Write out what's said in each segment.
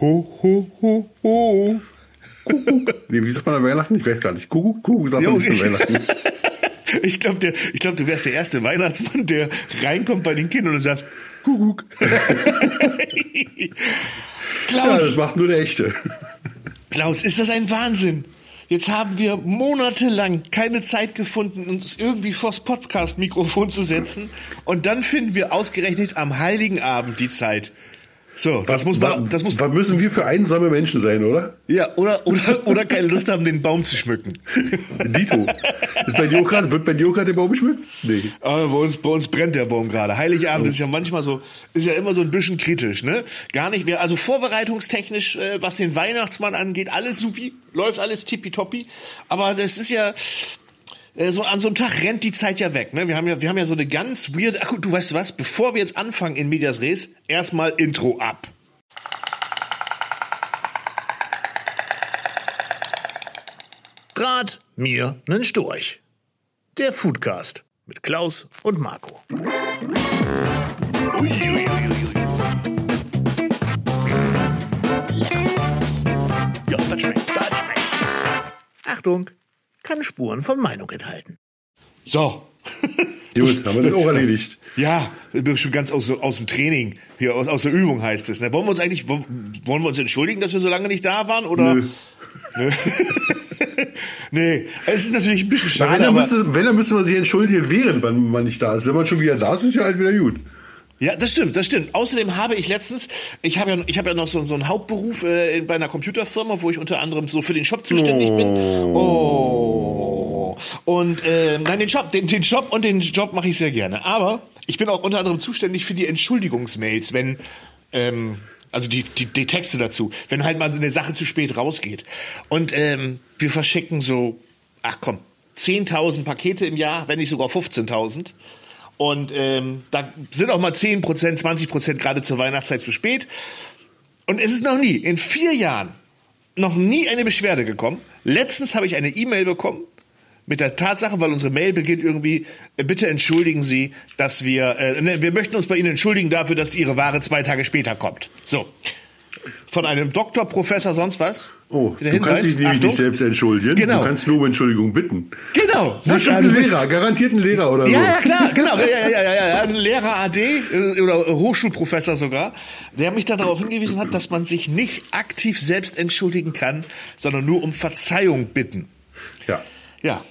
Ho, ho, ho, ho. Kuckuck. Nee, wie sagt man an Weihnachten? Ich weiß gar nicht. Kuckuck, Kuckuck sagt man Jo, nicht an Weihnachten. Ich glaube, glaub, du wärst der erste Weihnachtsmann, der reinkommt bei den Kindern und sagt, Kuckuck. Ja, Klaus, das macht nur der Echte. Klaus, ist das ein Wahnsinn? Jetzt haben wir monatelang keine Zeit gefunden, uns irgendwie vors Podcast-Mikrofon zu setzen. Und dann finden wir ausgerechnet am Heiligen Abend die Zeit. So, das muss man, das muss, Was müssen wir für einsame Menschen sein, oder? ja, oder, oder, oder keine Lust haben, den Baum zu schmücken. Dito. Ist bei dir gerade, wird bei dir gerade der Baum geschmückt? Nee. Aber bei uns, bei uns brennt der Baum gerade. Heiligabend ist ja manchmal so, ist ja immer so ein bisschen kritisch, ne? Gar nicht mehr. Also vorbereitungstechnisch, äh, was den Weihnachtsmann angeht, alles supi, läuft alles tippitoppi. Aber das ist ja, so an so einem Tag rennt die Zeit ja weg, ne? Wir haben ja, wir haben ja so eine ganz weird, ach gut, du weißt was, bevor wir jetzt anfangen in Medias Res, erstmal Intro ab. Grad mir nen Storch. Der Foodcast mit Klaus und Marco. Ui, ui, ui, ui. Ja, das schmeckt, das schmeckt. Achtung, kann Spuren von Meinung enthalten. So. Gut, haben wir den auch erledigt. Ja, ich bin schon ganz aus, aus dem Training, hier aus, aus der Übung heißt es. Ne? Wollen wir uns eigentlich, wollen wir uns entschuldigen, dass wir so lange nicht da waren? Oder? Nö. Nee, es ist natürlich ein bisschen Na, schade, wenn, er aber, müsste, wenn, dann müsste man sich entschuldigen, während man, man nicht da ist. Wenn man schon wieder da ist, ist ja halt wieder gut. Ja, das stimmt, das stimmt. Außerdem habe ich letztens, ich habe ja, ich habe ja noch so, so einen Hauptberuf äh, bei einer Computerfirma, wo ich unter anderem so für den Shop zuständig bin. Oh. Und äh, nein, den Job, den, den Job und den Job mache ich sehr gerne. Aber ich bin auch unter anderem zuständig für die Entschuldigungsmails, wenn ähm, also die, die, die Texte dazu, wenn halt mal eine Sache zu spät rausgeht. Und ähm, wir verschicken so, ach komm, 10.000 Pakete im Jahr, wenn nicht sogar 15.000. Und ähm, da sind auch mal 10%, 20% gerade zur Weihnachtszeit zu spät. Und es ist noch nie, in vier Jahren, noch nie eine Beschwerde gekommen. Letztens habe ich eine E-Mail bekommen mit der Tatsache, weil unsere Mail beginnt irgendwie, äh, bitte entschuldigen Sie, dass wir, äh, ne, wir möchten uns bei Ihnen entschuldigen dafür, dass Ihre Ware zwei Tage später kommt. So. Von einem Doktor, Professor, sonst was? Oh, du kannst dich nämlich Achtung. nicht selbst entschuldigen. Genau. Du kannst nur um Entschuldigung bitten. Genau. Bestimmt ein Lehrer, garantiert ein Lehrer oder Ja, so. ja, klar, genau. Ja, ja, ja, ja, ja. Ein Lehrer AD äh, oder Hochschulprofessor sogar, der mich da darauf hingewiesen hat, dass man sich nicht aktiv selbst entschuldigen kann, sondern nur um Verzeihung bitten. Ja. Ja.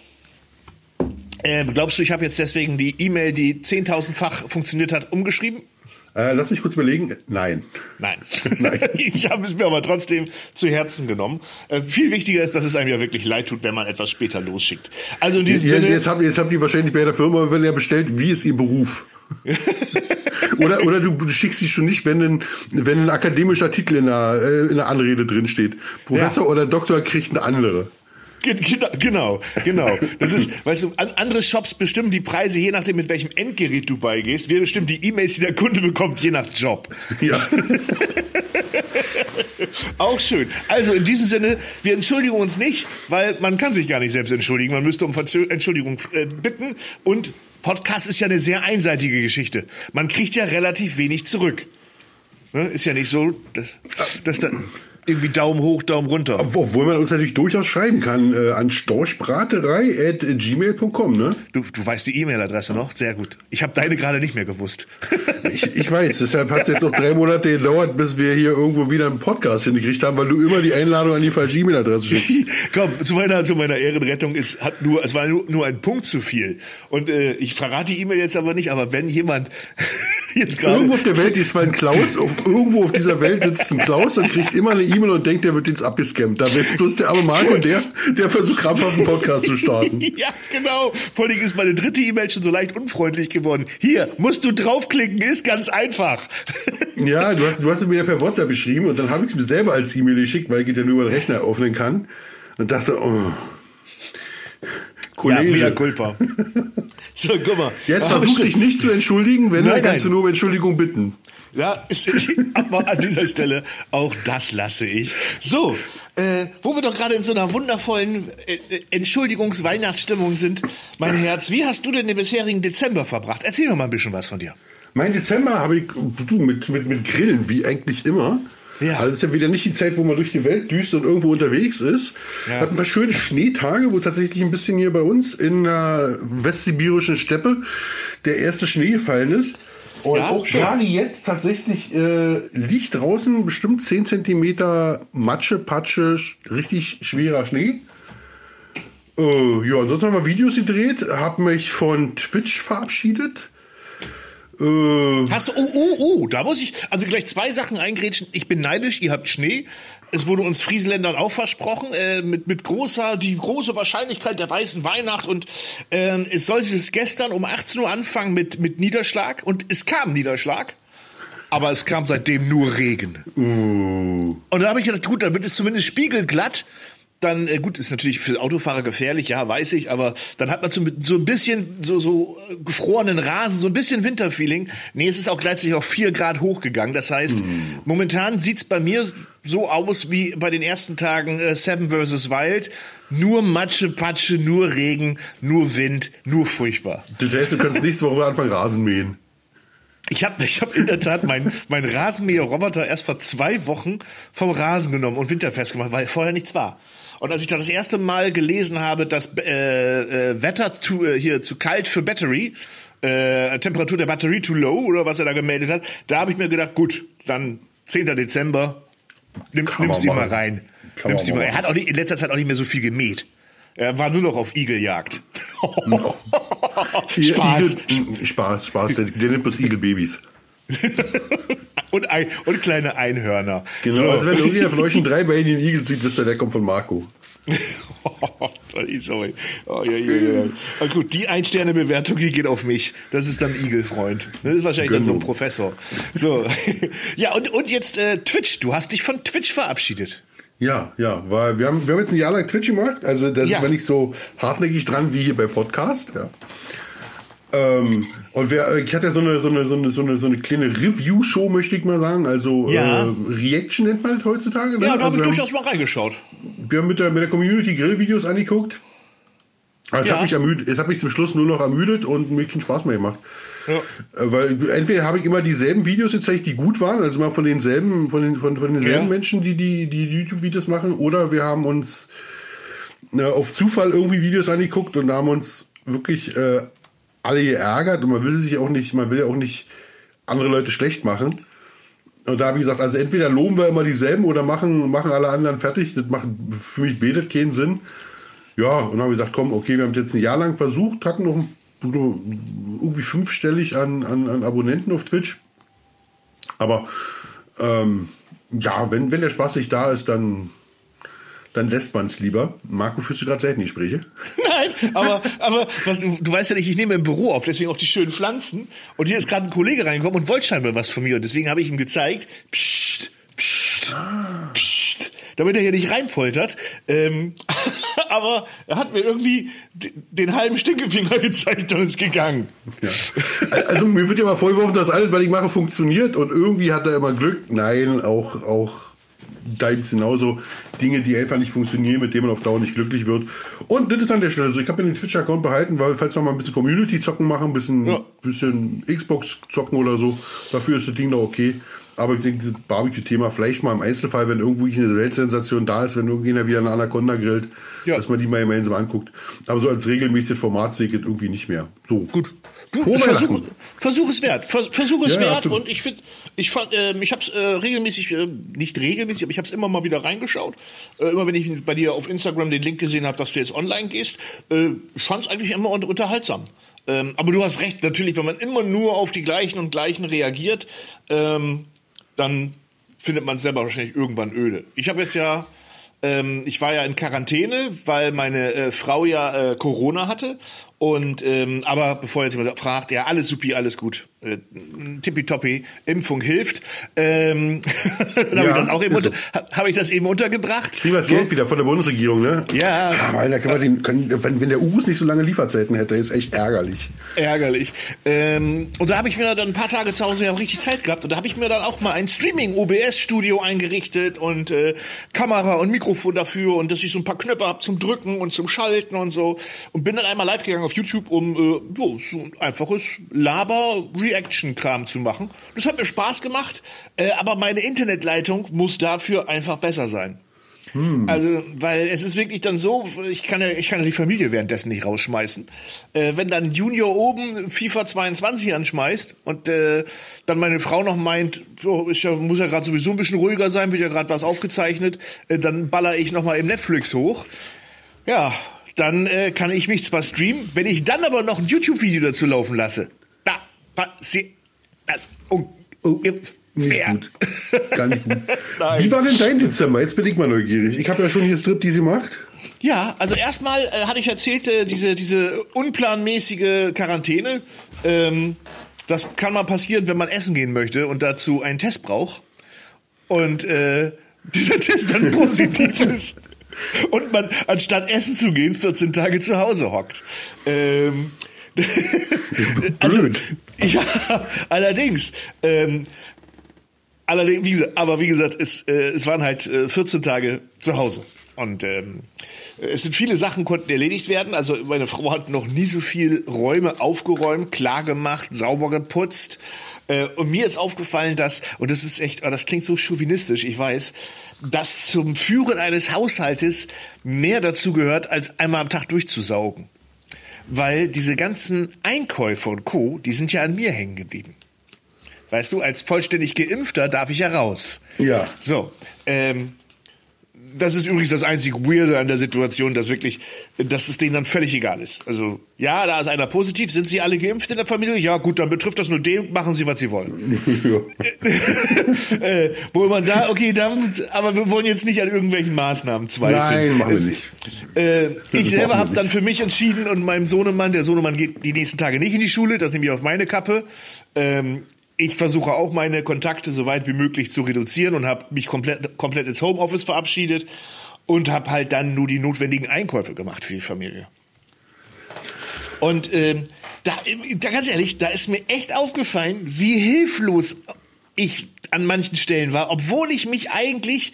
Äh, glaubst du, ich habe jetzt deswegen die E-Mail, die 10.000-fach funktioniert hat, umgeschrieben? Äh, lass mich kurz überlegen. Nein. Nein. ich habe es mir aber trotzdem zu Herzen genommen. Äh, viel wichtiger ist, dass es einem ja wirklich leid tut, wenn man etwas später losschickt. Also in diesem Jetzt, Sinne. jetzt, habt, jetzt habt ihr wahrscheinlich bei der Firma, wenn ihr bestellt, wie ist ihr Beruf? oder oder du, du schickst sie schon nicht, wenn ein, wenn ein akademischer Titel in der, äh, in der Anrede drin steht. Professor Ja. oder Doktor kriegt eine andere. Ge- Genau, genau, genau. Das ist, weißt du, an, andere Shops bestimmen die Preise, je nachdem, mit welchem Endgerät du beigehst. Wir bestimmen die E-Mails, die der Kunde bekommt, je nach Job. Ja. Auch schön. Also in diesem Sinne, wir entschuldigen uns nicht, weil man kann sich gar nicht selbst entschuldigen. Man müsste um Entschuldigung äh, bitten. Und Podcast ist ja eine sehr einseitige Geschichte. Man kriegt ja relativ wenig zurück. Ne? Ist ja nicht so, dass, dass da irgendwie Daumen hoch, Daumen runter. Obwohl man uns natürlich durchaus schreiben kann äh, an storchbraterei.gmail.com, ne? Du, du weißt die E-Mail-Adresse noch? Sehr gut. Ich habe deine gerade nicht mehr gewusst. Ich, ich weiß, deshalb hat es jetzt noch drei Monate gedauert, bis wir hier irgendwo wieder einen Podcast hingekriegt haben, weil du immer die Einladung an die falsche E-Mail-Adresse schickst. Komm, zu meiner, zu meiner Ehrenrettung ist, hat nur, es war nur, nur ein Punkt zu viel. Und äh, ich verrate die E-Mail jetzt aber nicht, aber wenn jemand jetzt gerade. Irgendwo auf der Welt ist ein Klaus, irgendwo auf dieser Welt sitzt ein Klaus und kriegt immer eine E-Mail und denkt, der wird jetzt abgescampt. Da ist bloß der arme Marco, der, der versucht krampfhaft einen Podcast zu starten. Ja, genau. Vor allem ist meine dritte E-Mail schon so leicht unfreundlich geworden. Hier, musst du draufklicken, ist ganz einfach. Ja, du hast, du hast es mir ja per WhatsApp geschrieben und dann habe ich es mir selber als E-Mail geschickt, weil ich ja nur über den Rechner öffnen kann und dachte, oh. Ja, Kollege, mea culpa. So, guck mal. jetzt versuch ich- dich nicht zu entschuldigen, wenn, Nein, dann kannst nein. du nur um Entschuldigung bitten. Ja, ist, aber an dieser Stelle, auch das lasse ich. So, äh, wo wir doch gerade in so einer wundervollen äh, Entschuldigungs-Weihnachtsstimmung sind, mein Herz, wie hast du denn den bisherigen Dezember verbracht? Erzähl mir mal ein bisschen was von dir. Mein Dezember habe ich du, mit, mit, mit Grillen, wie eigentlich immer. Ja. Also es ist ja wieder nicht die Zeit, wo man durch die Welt düst und irgendwo unterwegs ist. Ja. Hat ein paar schöne Schneetage, wo tatsächlich ein bisschen hier bei uns in der westsibirischen Steppe der erste Schnee gefallen ist. Und ja, auch gerade jetzt tatsächlich äh, liegt draußen bestimmt 10 Zentimeter Matsche, Patsche, richtig schwerer Schnee. Äh, ja, ansonsten haben wir Videos gedreht, habe mich von Twitch verabschiedet. Äh, Hast du, oh, oh, oh, da muss ich, also gleich zwei Sachen eingrätschen. Ich bin neidisch, ihr habt Schnee. Es wurde uns Friesenländern auch versprochen, äh, mit, mit großer, die große Wahrscheinlichkeit der weißen Weihnacht. Und äh, es sollte es gestern um 18 Uhr anfangen mit, mit Niederschlag. Und es kam Niederschlag. Aber es kam seitdem nur Regen. Uh. Und da habe ich gedacht, gut, dann wird es zumindest spiegelglatt dann, äh, gut, ist natürlich für Autofahrer gefährlich, ja, weiß ich, aber dann hat man so, so ein bisschen so, so äh, gefrorenen Rasen, so ein bisschen Winterfeeling. Nee, es ist auch gleichzeitig auf vier Grad hochgegangen. Das heißt, mm. momentan sieht's bei mir so aus wie bei den ersten Tagen äh, Seven vs. Wild. Nur Matsche, Patsche, nur Regen, nur Wind, nur furchtbar. Du heißt, du kannst nächste Woche anfangen Rasen mähen. Ich habe ich hab in der Tat meinen mein Rasenmäher-Roboter erst vor zwei Wochen vom Rasen genommen und winterfest gemacht, weil vorher nichts war. Und als ich da das erste Mal gelesen habe, dass äh, äh, Wetter zu, äh, hier zu kalt für Battery, äh, Temperatur der Batterie too low oder was er da gemeldet hat, da habe ich mir gedacht, gut, dann 10. Dezember, nimm, nimmst die mal rein. nimmst die mal. Er hat auch nicht, in letzter Zeit auch nicht mehr so viel gemäht. Er war nur noch auf Igeljagd. Spaß. Spaß, Spaß. Der, der nimmt bloß Igelbabys. und, ein, und kleine Einhörner. Genau, so. also wenn irgendjemand von euch einen dreibeinigen Igel sieht, wisst ihr, der kommt von Marco. Sorry. Oh, ja, ja, ja. Aber gut, die Ein-Sterne-Bewertung, geht auf mich. Das ist dann Igelfreund. Das ist wahrscheinlich genau. dann so ein Professor. So. ja, und, und jetzt äh, Twitch. Du hast dich von Twitch verabschiedet. Ja, ja, weil wir haben, wir haben jetzt ein Jahr lang Twitch gemacht, also da ja. sind wir nicht so hartnäckig dran wie hier bei Podcast. Ja. Ähm, und wer, ich hatte ja so eine, so eine, so eine, so eine, so eine kleine Review-Show, möchte ich mal sagen. Also ja. äh, Reaction nennt man heutzutage. Ne? Ja, da habe ich durchaus mal reingeschaut. Wir haben mit der, mit der Community Grillvideos angeguckt. Also ja. hat mich ermüdet, es hat mich zum Schluss nur noch ermüdet und mir keinen Spaß mehr gemacht. Ja. Äh, weil entweder habe ich immer dieselben Videos gezeigt, die gut waren, also mal von denselben, von den, von, von denselben ja. Menschen, die die, die YouTube-Videos machen, oder wir haben uns äh, auf Zufall irgendwie Videos angeguckt und haben uns wirklich äh, alle geärgert und man will sich auch nicht, man will ja auch nicht andere Leute schlecht machen. Und da habe ich gesagt, also entweder loben wir immer dieselben oder machen, machen alle anderen fertig. Das macht für mich betet keinen Sinn. Ja, und dann habe ich gesagt, komm, okay, wir haben jetzt ein Jahr lang versucht, hatten noch irgendwie fünfstellig an, an, an Abonnenten auf Twitch. Aber ähm, ja, wenn, wenn der Spaß nicht da ist, dann dann lässt man es lieber. Marco, führst du gerade Seitengespräche? Nein, aber, aber was, du, du weißt ja nicht, ich nehme im Büro auf, deswegen auch die schönen Pflanzen. Und hier ist gerade ein Kollege reingekommen und wollte scheinbar was von mir. Und deswegen habe ich ihm gezeigt, psst, psst, ah. psst, damit er hier nicht reinpoltert. Ähm, aber er hat mir irgendwie den halben Stinkefinger gezeigt und ist gegangen. Ja. Also mir wird ja mal vorgeworfen, dass alles, was ich mache, funktioniert und irgendwie hat er immer Glück. Nein, auch, auch da gibt es genauso Dinge, die einfach nicht funktionieren, mit denen man auf Dauer nicht glücklich wird. Und das ist an der Stelle so. Ich habe mir den Twitch-Account behalten, weil falls wir mal ein bisschen Community-Zocken machen, ein bisschen, ja. bisschen Xbox zocken oder so, dafür ist das Ding doch okay. Aber ich denke, dieses Barbecue-Thema vielleicht mal im Einzelfall, wenn irgendwo eine Weltsensation da ist, wenn irgendjemand wieder eine Anaconda grillt, ja. dass man die mal gemeinsam anguckt. Aber so als regelmäßiges Format sehe ich irgendwie nicht mehr. So. Gut. Versuch, Versuch es wert. Versuch es ja, wert. Und ich finde, ich fand, äh, ich habe es äh, regelmäßig, äh, nicht regelmäßig, aber ich habe es immer mal wieder reingeschaut. Äh, immer wenn ich bei dir auf Instagram den Link gesehen habe, dass du jetzt online gehst, äh, ich fand es eigentlich immer unterhaltsam. Ähm, aber du hast recht, natürlich, wenn man immer nur auf die gleichen und gleichen reagiert, ähm, dann findet man es selber wahrscheinlich irgendwann öde. Ich habe jetzt ja, ähm, ich war ja in Quarantäne, weil meine äh, Frau ja äh, Corona hatte und ähm, aber bevor jetzt jemand fragt, ja, alles supi, alles gut. Äh, tippitoppi, Impfung hilft. Ähm, dann ja, habe ich das auch eben unter, so. habe ich das eben untergebracht. Das so. Wieder von der Bundesregierung, ne? Ja. ja weil da kann man den, können, wenn, wenn der US nicht so lange Lieferzeiten hätte, ist echt ärgerlich. Ärgerlich. Ähm, und da habe ich mir dann ein paar Tage zu Hause ja richtig Zeit gehabt und da habe ich mir dann auch mal ein Streaming-OBS-Studio eingerichtet und äh, Kamera und Mikrofon dafür und dass ich so ein paar Knöpfe habe zum Drücken und zum Schalten und so und bin dann einmal live gegangen auf YouTube, um äh, so, so ein einfaches Laber-Reaction-Kram zu machen. Das hat mir Spaß gemacht, äh, aber meine Internetleitung muss dafür einfach besser sein. Hm. Also, weil es ist wirklich dann so, ich kann ja, ich kann ja die Familie währenddessen nicht rausschmeißen. Äh, wenn dann Junior oben FIFA 22 anschmeißt und äh, dann meine Frau noch meint, oh, ja, muss ja gerade sowieso ein bisschen ruhiger sein, wird ja gerade was aufgezeichnet, äh, dann baller ich noch mal im Netflix hoch. Ja, dann äh, kann ich mich zwar streamen, wenn ich dann aber noch ein YouTube-Video dazu laufen lasse. Da, passiert das. Oh, oh, nicht gut. Gar nicht gut. Wie war denn dein Dezember? Jetzt bin ich mal neugierig. Ich habe ja schon hier Strip, die sie macht. Ja, also erstmal äh, hatte ich erzählt, äh, diese, diese unplanmäßige Quarantäne. Ähm, das kann mal passieren, wenn man essen gehen möchte und dazu einen Test braucht. Und äh, dieser Test dann positiv ist. Und man, anstatt essen zu gehen, 14 Tage zu Hause hockt. Ähm, also, ja, allerdings. Ähm, Allerdings, wie gesagt, aber wie gesagt, es, äh, es waren halt äh, 14 Tage zu Hause. Und ähm, es sind viele Sachen konnten erledigt werden. Also meine Frau hat noch nie so viel Räume aufgeräumt, klar gemacht, sauber geputzt. Äh, und mir ist aufgefallen, dass, und das ist echt, oh, das klingt so chauvinistisch, ich weiß, dass zum Führen eines Haushaltes mehr dazu gehört, als einmal am Tag durchzusaugen. Weil diese ganzen Einkäufe und Co., die sind ja an mir hängen geblieben. Weißt du, als vollständig Geimpfter darf ich ja raus. Ja. So, ähm, das ist übrigens das einzige Weirde an der Situation, dass wirklich, dass es denen dann völlig egal ist. Also, ja, da ist einer positiv, sind sie alle geimpft in der Familie? Ja, gut, dann betrifft das nur den, machen sie, was sie wollen. Ja. äh, wo man da, okay, dann, aber wir wollen jetzt nicht an irgendwelchen Maßnahmen zweifeln. Nein, machen wir nicht. Äh, ich selber habe dann für mich entschieden und meinem Sohnemann, der Sohnemann geht die nächsten Tage nicht in die Schule, das nehme ich auf meine Kappe. Ähm, ich versuche auch meine Kontakte so weit wie möglich zu reduzieren und habe mich komplett, komplett ins Homeoffice verabschiedet und habe halt dann nur die notwendigen Einkäufe gemacht für die Familie. Und ähm, da, da ganz ehrlich, da ist mir echt aufgefallen, wie hilflos ich an manchen Stellen war, obwohl ich mich eigentlich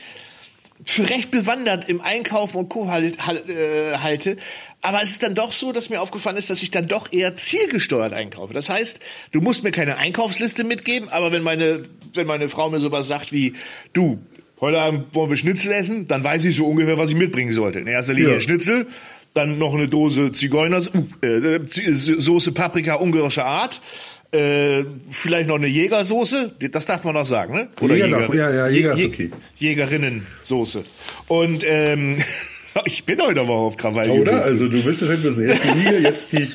für recht bewandert im Einkaufen und Co. Halt, halt, äh, halte. Aber es ist dann doch so, dass mir aufgefallen ist, dass ich dann doch eher zielgesteuert einkaufe. Das heißt, du musst mir keine Einkaufsliste mitgeben, aber wenn meine, wenn meine Frau mir sowas sagt wie, du, heute Abend wollen wir Schnitzel essen, dann weiß ich so ungefähr, was ich mitbringen sollte. In erster Linie ja. Schnitzel, dann noch eine Dose Zigeuners, uh, äh, Soße Paprika ungarischer Art, äh, vielleicht noch eine Jägersoße, das darf man noch sagen, ne? Oder Jäger, Jäger, ja, ja, Jäger ist okay. Jägerinnensoße. Und ähm, ich bin heute aber auf Krawall. Oder? Also du willst wahrscheinlich das erste Liga, jetzt die.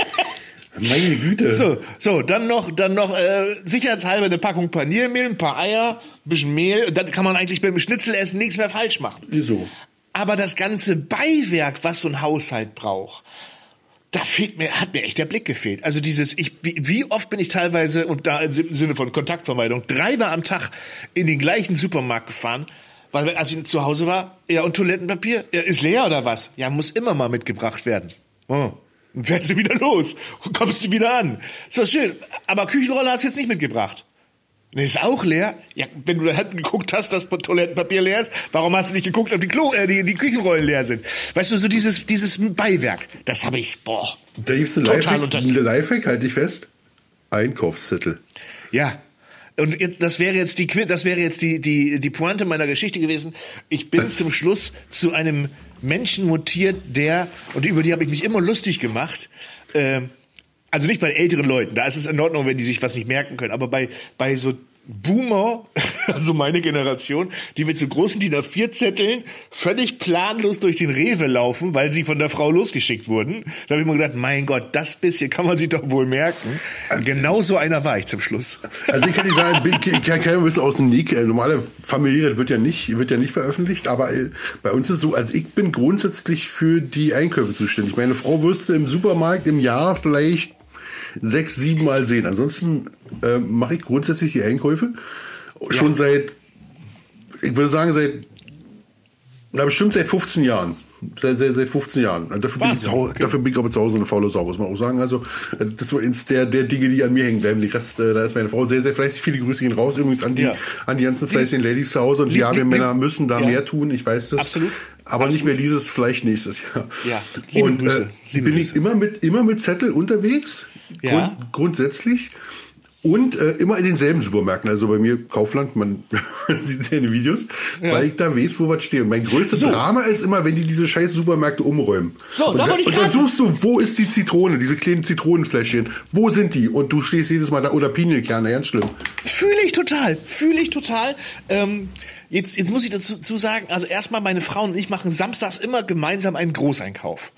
Meine Güte. So, so, dann noch, dann noch äh, sicherheitshalber eine Packung Paniermehl, ein paar Eier, ein bisschen Mehl. Dann kann man eigentlich beim Schnitzel nichts mehr falsch machen. Wieso? Aber das ganze Beiwerk, was so ein Haushalt braucht, da fehlt mir, hat mir echt der Blick gefehlt. Also dieses, ich, wie, oft bin ich teilweise, und da im Sinne von Kontaktvermeidung, dreimal am Tag in den gleichen Supermarkt gefahren, weil als ich zu Hause war, ja, und Toilettenpapier, ja, ist leer oder was? Ja, muss immer mal mitgebracht werden. Oh. Dann fährst du wieder los und kommst du wieder an. So schön. Aber Küchenrolle hast du jetzt nicht mitgebracht. Nee, ist auch leer. Ja, wenn du da hinten geguckt hast, dass Toilettenpapier leer ist, warum hast du nicht geguckt, ob die, Klo, äh, die, die Küchenrollen leer sind? Weißt du, so dieses, dieses Beiwerk, das habe ich, boah. Da gibt's ein Lifehack, ein Lifehack, halt dich fest. Einkaufszettel. Ja. Und jetzt, das wäre jetzt die, das wäre jetzt die, die, die Pointe meiner Geschichte gewesen. Ich bin zum Schluss zu einem Menschen mutiert, der, und über die habe ich mich immer lustig gemacht, äh, also nicht bei älteren Leuten, da ist es in Ordnung, wenn die sich was nicht merken können, aber bei, bei so Boomer, also meine Generation, die mit so großen DIN A4-Zetteln völlig planlos durch den Rewe laufen, weil sie von der Frau losgeschickt wurden. Da habe ich mir gedacht, mein Gott, das bisschen kann man sich doch wohl merken. Also, genau so einer war ich zum Schluss. Also ich kann nicht sagen, ich kann kein bisschen aus dem Nick. Äh, normale familiäre wird ja nicht, wird ja nicht veröffentlicht, aber äh, bei uns ist es so, also ich bin grundsätzlich für die Einkäufe zuständig. Meine Frau du im Supermarkt im Jahr vielleicht sechs, sieben Mal sehen. Ansonsten äh, mache ich grundsätzlich die Einkäufe. Schon ja. seit, ich würde sagen, seit, na bestimmt seit 15 Jahren. Seit, seit, seit 15 Jahren. Dafür bin, ich, okay. dafür bin ich aber zu Hause eine faule Sau, muss man auch sagen. Also, äh, das war eins der, der Dinge, die an mir hängen bleiben. Die Rest, äh, da ist meine Frau sehr, sehr fleißig. Viele Grüße gehen raus. Übrigens an die, ja. an die ganzen fleißigen Ladies zu Hause. Und ja, wir Männer müssen da ja. mehr tun. Ich weiß das. Absolut. aber Absolut. nicht mehr dieses Fleisch nächstes Jahr. Ja, liebe und Grüße. Äh, liebe bin Grüße. ich immer mit, immer mit Zettel unterwegs. Ja. Grund, grundsätzlich. Und äh, immer in denselben Supermärkten. Also bei mir Kaufland, man sieht es ja in den Videos, ja. weil ich da weiß, wo was steht. Und mein größtes so. Drama ist immer, wenn die diese scheiß Supermärkte umräumen. So, und da, da, und dann suchst du, wo ist die Zitrone, diese kleinen Zitronenfläschchen? Wo sind die? Und du stehst jedes Mal da, oder Pinienkerne, ganz schlimm. Fühle ich total, fühle ich total. Ähm, jetzt, jetzt muss ich dazu sagen, also erstmal meine Frau und ich machen samstags immer gemeinsam einen Großeinkauf.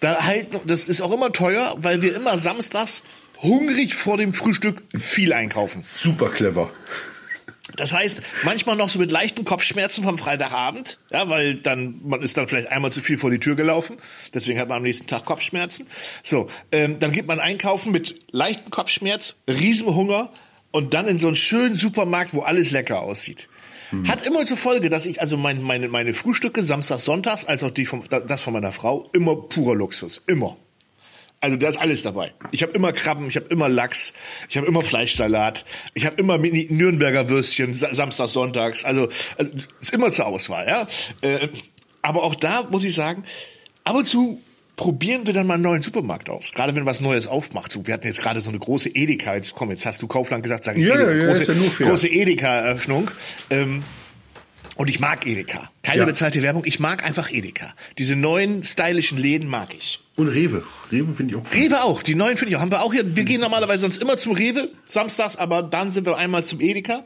Da halt, das ist auch immer teuer, weil wir immer samstags hungrig vor dem Frühstück viel einkaufen. Super clever. Das heißt, manchmal noch so mit leichten Kopfschmerzen vom Freitagabend, ja, weil dann man ist dann vielleicht einmal zu viel vor die Tür gelaufen, deswegen hat man am nächsten Tag Kopfschmerzen. So, ähm, dann geht man einkaufen mit leichten Kopfschmerz, Riesenhunger und dann in so einen schönen Supermarkt, wo alles lecker aussieht. Hm. Hat immer zur Folge, dass ich also mein, meine, meine Frühstücke samstags, sonntags, als auch die vom, das von meiner Frau, immer purer Luxus. Immer. Also da ist alles dabei. Ich habe immer Krabben, ich habe immer Lachs, ich habe immer Fleischsalat, ich habe immer Nürnberger Würstchen, Samstag, Sonntags. Also, also ist immer zur Auswahl. Ja? Äh, aber auch da muss ich sagen, ab und zu probieren wir dann mal einen neuen Supermarkt aus. Gerade wenn was Neues aufmacht. So, wir hatten jetzt gerade so eine große Edeka. Jetzt komm, jetzt hast du Kaufland gesagt, sag ich ja, Edeka. Ja, große, ja große Edeka-Eröffnung. Ähm, und ich mag Edeka. Keine ja. bezahlte Werbung. Ich mag einfach Edeka. Diese neuen stylischen Läden mag ich. Und Rewe. Rewe finde ich auch. Rewe auch. Die neuen finde ich auch. Haben wir auch hier. Wir gehen normalerweise sonst immer zum Rewe samstags, aber dann sind wir einmal zum Edeka.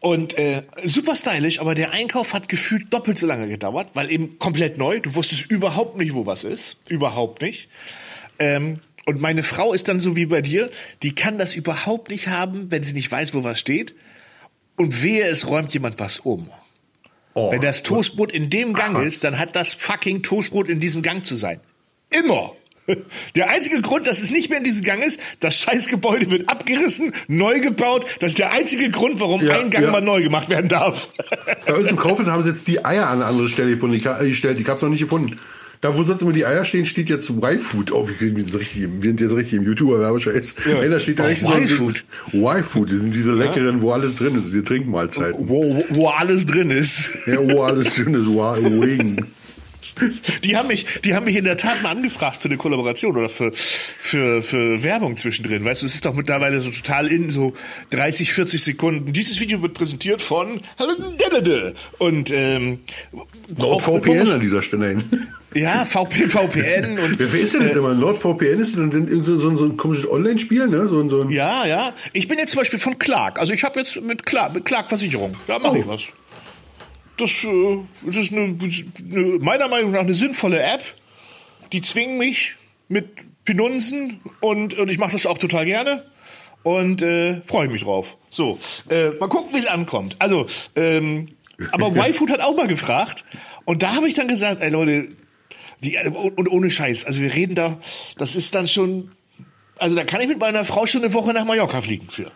Und äh, super stylisch, aber der Einkauf hat gefühlt doppelt so lange gedauert, weil eben komplett neu. Du wusstest überhaupt nicht, wo was ist. Überhaupt nicht. Ähm, und meine Frau ist dann so wie bei dir, die kann das überhaupt nicht haben, wenn sie nicht weiß, wo was steht. Und wehe, es räumt jemand was um. Oh, Wenn das Toastbrot in dem Gang Ach, ist, dann hat das fucking Toastbrot in diesem Gang zu sein. Immer. Der einzige Grund, dass es nicht mehr in diesem Gang ist, das Scheißgebäude wird abgerissen, neu gebaut. Das ist der einzige Grund, warum ja, ein Gang ja. mal neu gemacht werden darf. Bei uns im Kaufland haben sie jetzt die Eier an eine andere Stelle gefunden. gestellt. Die gab es noch nicht gefunden. Da, wo sonst immer die Eier stehen, steht jetzt Y-Food. Oh, wir jetzt richtig, wir sind jetzt richtig im YouTuber-Werbescheiß. Ja. Hey, da steht da oh, richtig Y-Food. Y-Food, die sind diese leckeren, ja. wo alles drin ist, diese Trinkmahlzeiten. Wo, wo, wo alles drin ist. Ja, wo alles drin ist, wo, Wegen. Die haben mich, die haben mich in der Tat mal angefragt für eine Kollaboration oder für, für, für Werbung zwischendrin. Weißt du, es ist doch mittlerweile so total in so 30, 40 Sekunden. Dieses Video wird präsentiert von und ähm, VPN an dieser Stelle hin. Ja, VP, VPN und. Wer ist denn äh, immer? NordVPN ist dann so, so, so ein komisches Online-Spiel, ne? So, so ein ja, ja. Ich bin jetzt zum Beispiel von Clark. Also ich habe jetzt mit Clark, mit Clark Versicherung. Da mache oh. ich was. Das, äh, das ist eine, eine, meiner Meinung nach eine sinnvolle App. Die zwingen mich mit Pinunzen und, und ich mache das auch total gerne und äh, freue mich drauf. So, äh, mal gucken, wie es ankommt. Also, ähm, aber YFood hat auch mal gefragt und da habe ich dann gesagt, ey Leute, die, und ohne Scheiß. Also wir reden da, das ist dann schon, also da kann ich mit meiner Frau schon eine Woche nach Mallorca fliegen für.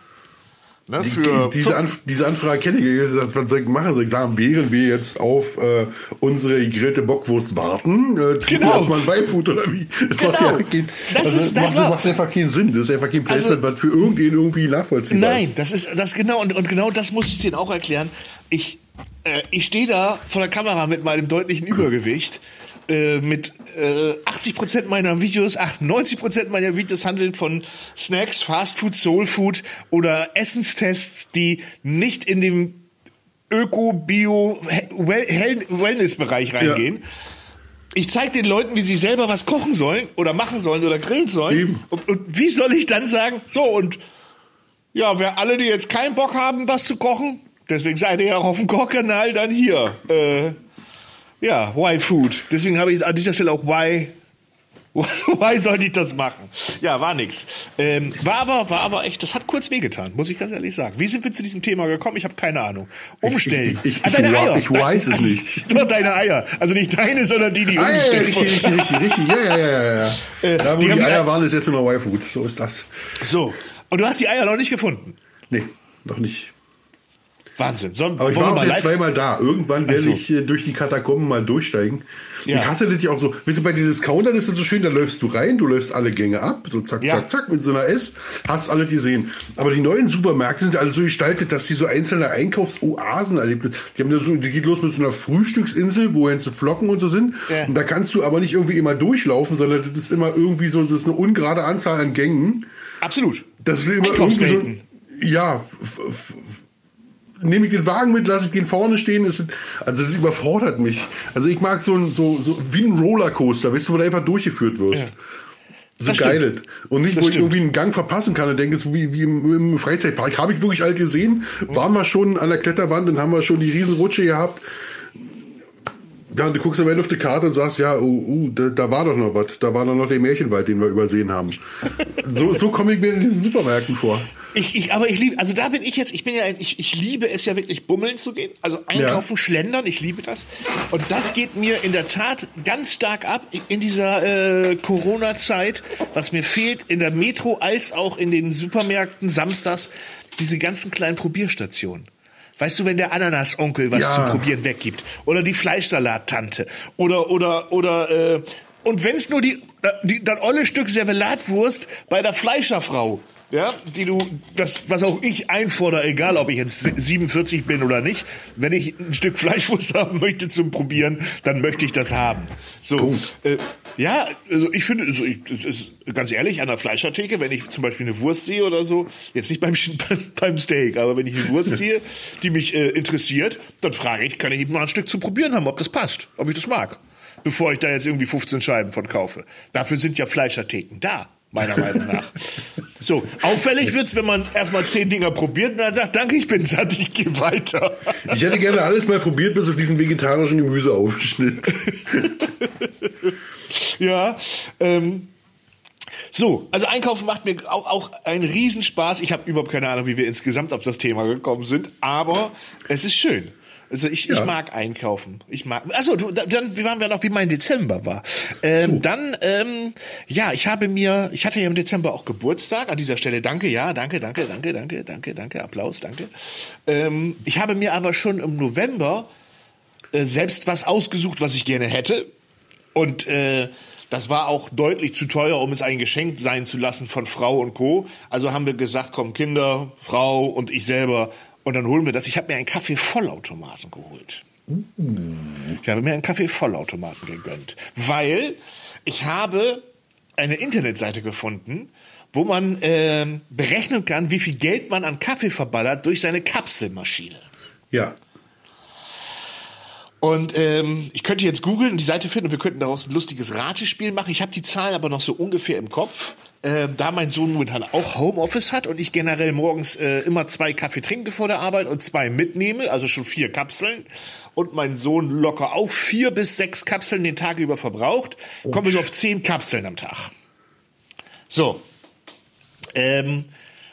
Ne, die, diese, Anf diese Anfrage kenne ich. Was soll ich machen? Soll ich sagen, während wir jetzt auf äh, unsere gegrillte Bockwurst warten, äh, genau. erstmal ein Weibfood oder wie? Das genau. macht ja kein, das, also, ist, das macht, macht, einfach keinen Sinn. Das ist einfach kein Placement, also, was für irgendwen irgendwie nachvollziehbar Nein, das ist das genau und, und genau das muss ich dir auch erklären. Ich, äh, ich stehe da vor der Kamera mit meinem deutlichen Übergewicht äh, mit äh, 80 Prozent meiner Videos, 98 Prozent meiner Videos handeln von Snacks, Fastfood, Soulfood oder Essenstests, die nicht in dem Öko, Bio, Wellness-Bereich reingehen. Ja. Ich zeige den Leuten, wie sie selber was kochen sollen oder machen sollen oder grillen sollen. Und, und, wie soll ich dann sagen, so und ja, wer alle, die jetzt keinen Bock haben, was zu kochen, deswegen seid ihr ja auch auf dem Kochkanal, dann hier. Äh, ja, why food? Deswegen habe ich an dieser Stelle auch why Why sollte ich das machen? Ja, war nix. Ähm, war aber, war aber echt, das hat kurz wehgetan, muss ich ganz ehrlich sagen. Wie sind wir zu diesem Thema gekommen? Ich habe keine Ahnung. Umstellen. Ich, ich, ah, deine Eier. Ich weiß es nicht. Doch, deine Eier. Also nicht deine, sondern die, die ah, umgestellt ja, richtig, richtig, richtig, richtig. Ja, ja, ja, ja. ja. Äh, da, wo die, die Eier waren, ist jetzt nur noch Y-Food. So ist das. So. Und du hast die Eier noch nicht gefunden? Nee, noch nicht. Wahnsinn. So, Aber ich war auch jetzt zweimal da. Irgendwann werde so. ich äh, durch die Katakomben mal durchsteigen. Ja. Ich hasse das ja auch so. Weißt du, bei den Discountern ist das so schön, da läufst du rein, du läufst alle Gänge ab, so zack, ja. zack, zack, mit so einer S, hast alle gesehen. Aber die neuen Supermärkte sind alle so gestaltet, dass sie so einzelne Einkaufsoasen erlebt. Die haben da so, die geht los mit so einer Frühstücksinsel, wo so Flocken und so sind. Ja. Und da kannst du aber nicht irgendwie immer durchlaufen, sondern das ist immer irgendwie so, das ist eine ungerade Anzahl an Gängen. Absolut. Das ist immer irgendwie so, ja, nehme ich den Wagen mit, lasse ich den vorne stehen. Ist, also das überfordert mich. Also ich mag so ein, so, so wie ein Rollercoaster, weißt du, wo du einfach durchgeführt wirst. Ja. So das geil. Und nicht, das wo stimmt. ich irgendwie einen Gang verpassen kann und denke, so wie, wie im, im Freizeitpark. Habe ich wirklich alt gesehen. Waren wir schon an der Kletterwand und haben wir schon die Riesenrutsche gehabt. Ja, und du guckst am Ende auf die Karte und sagst, ja, uh, uh, da, da, war doch noch was. Da war doch noch der Märchenwald, den wir übersehen haben. so so komme ich mir in diesen Supermärkten vor. Ich, ich, aber ich liebe, also da bin ich jetzt, ich bin ja, ich, ich liebe es ja wirklich bummeln zu gehen, also einkaufen, ja. schlendern, ich liebe das. Und das geht mir in der Tat ganz stark ab in dieser äh, Corona-Zeit, was mir fehlt in der Metro als auch in den Supermärkten samstags, diese ganzen kleinen Probierstationen. Weißt du, wenn der Ananas-Onkel was ja. zu probieren weggibt oder die Fleischsalat-Tante oder oder oder äh, und wenn es nur die, äh, die das olle Stück Servelatwurst bei der Fleischerfrau ja, die du, das, was auch ich einfordere, egal ob ich jetzt 47 bin oder nicht, wenn ich ein Stück Fleischwurst haben möchte zum Probieren, dann möchte ich das haben. So, äh, ja, also ich finde, also ich, ist, ganz ehrlich, an der Fleischertheke, wenn ich zum Beispiel eine Wurst sehe oder so, jetzt nicht beim, beim Steak, aber wenn ich eine Wurst sehe, die mich äh, interessiert, dann frage ich, kann ich eben mal ein Stück zu probieren haben, ob das passt, ob ich das mag, bevor ich da jetzt irgendwie 15 Scheiben von kaufe. Dafür sind ja Fleischertheken da meiner Meinung nach. So, auffällig wird's, wenn man erstmal zehn Dinger probiert und dann sagt, danke, ich bin satt, ich gehe weiter. Ich hätte gerne alles mal probiert, bis auf diesen vegetarischen Gemüseaufschnitt. ja, ähm, so, also Einkaufen macht mir auch, auch einen Riesenspaß. Ich habe überhaupt keine Ahnung, wie wir insgesamt auf das Thema gekommen sind, aber es ist schön. Also ich, ja. ich mag einkaufen. Ich mag. Also du, dann wie waren wir noch, wie mein Dezember war. Ähm, so. Dann ähm, ja, ich habe mir, ich hatte ja im Dezember auch Geburtstag. An dieser Stelle danke, ja, danke, danke, danke, danke, danke, danke, Applaus, danke. Ähm, ich habe mir aber schon im November äh, selbst was ausgesucht, was ich gerne hätte und äh, das war auch deutlich zu teuer, um es ein Geschenk sein zu lassen von Frau und Co. Also haben wir gesagt, komm Kinder, Frau und ich selber und dann holen wir das. Ich habe mir einen Kaffee-Vollautomaten geholt. Ich habe mir einen Kaffee-Vollautomaten gegönnt, weil ich habe eine Internetseite gefunden, wo man äh, berechnen kann, wie viel Geld man an Kaffee verballert durch seine Kapselmaschine. Ja. Und ähm, ich könnte jetzt googeln, die Seite finden und wir könnten daraus ein lustiges Ratespiel machen. Ich habe die Zahlen aber noch so ungefähr im Kopf. Äh, da mein Sohn momentan auch Homeoffice hat und ich generell morgens äh, immer zwei Kaffee trinke vor der Arbeit und zwei mitnehme, also schon vier Kapseln, und mein Sohn locker auch vier bis sechs Kapseln den Tag über verbraucht, oh. kommen wir so auf zehn Kapseln am Tag. So. Ähm,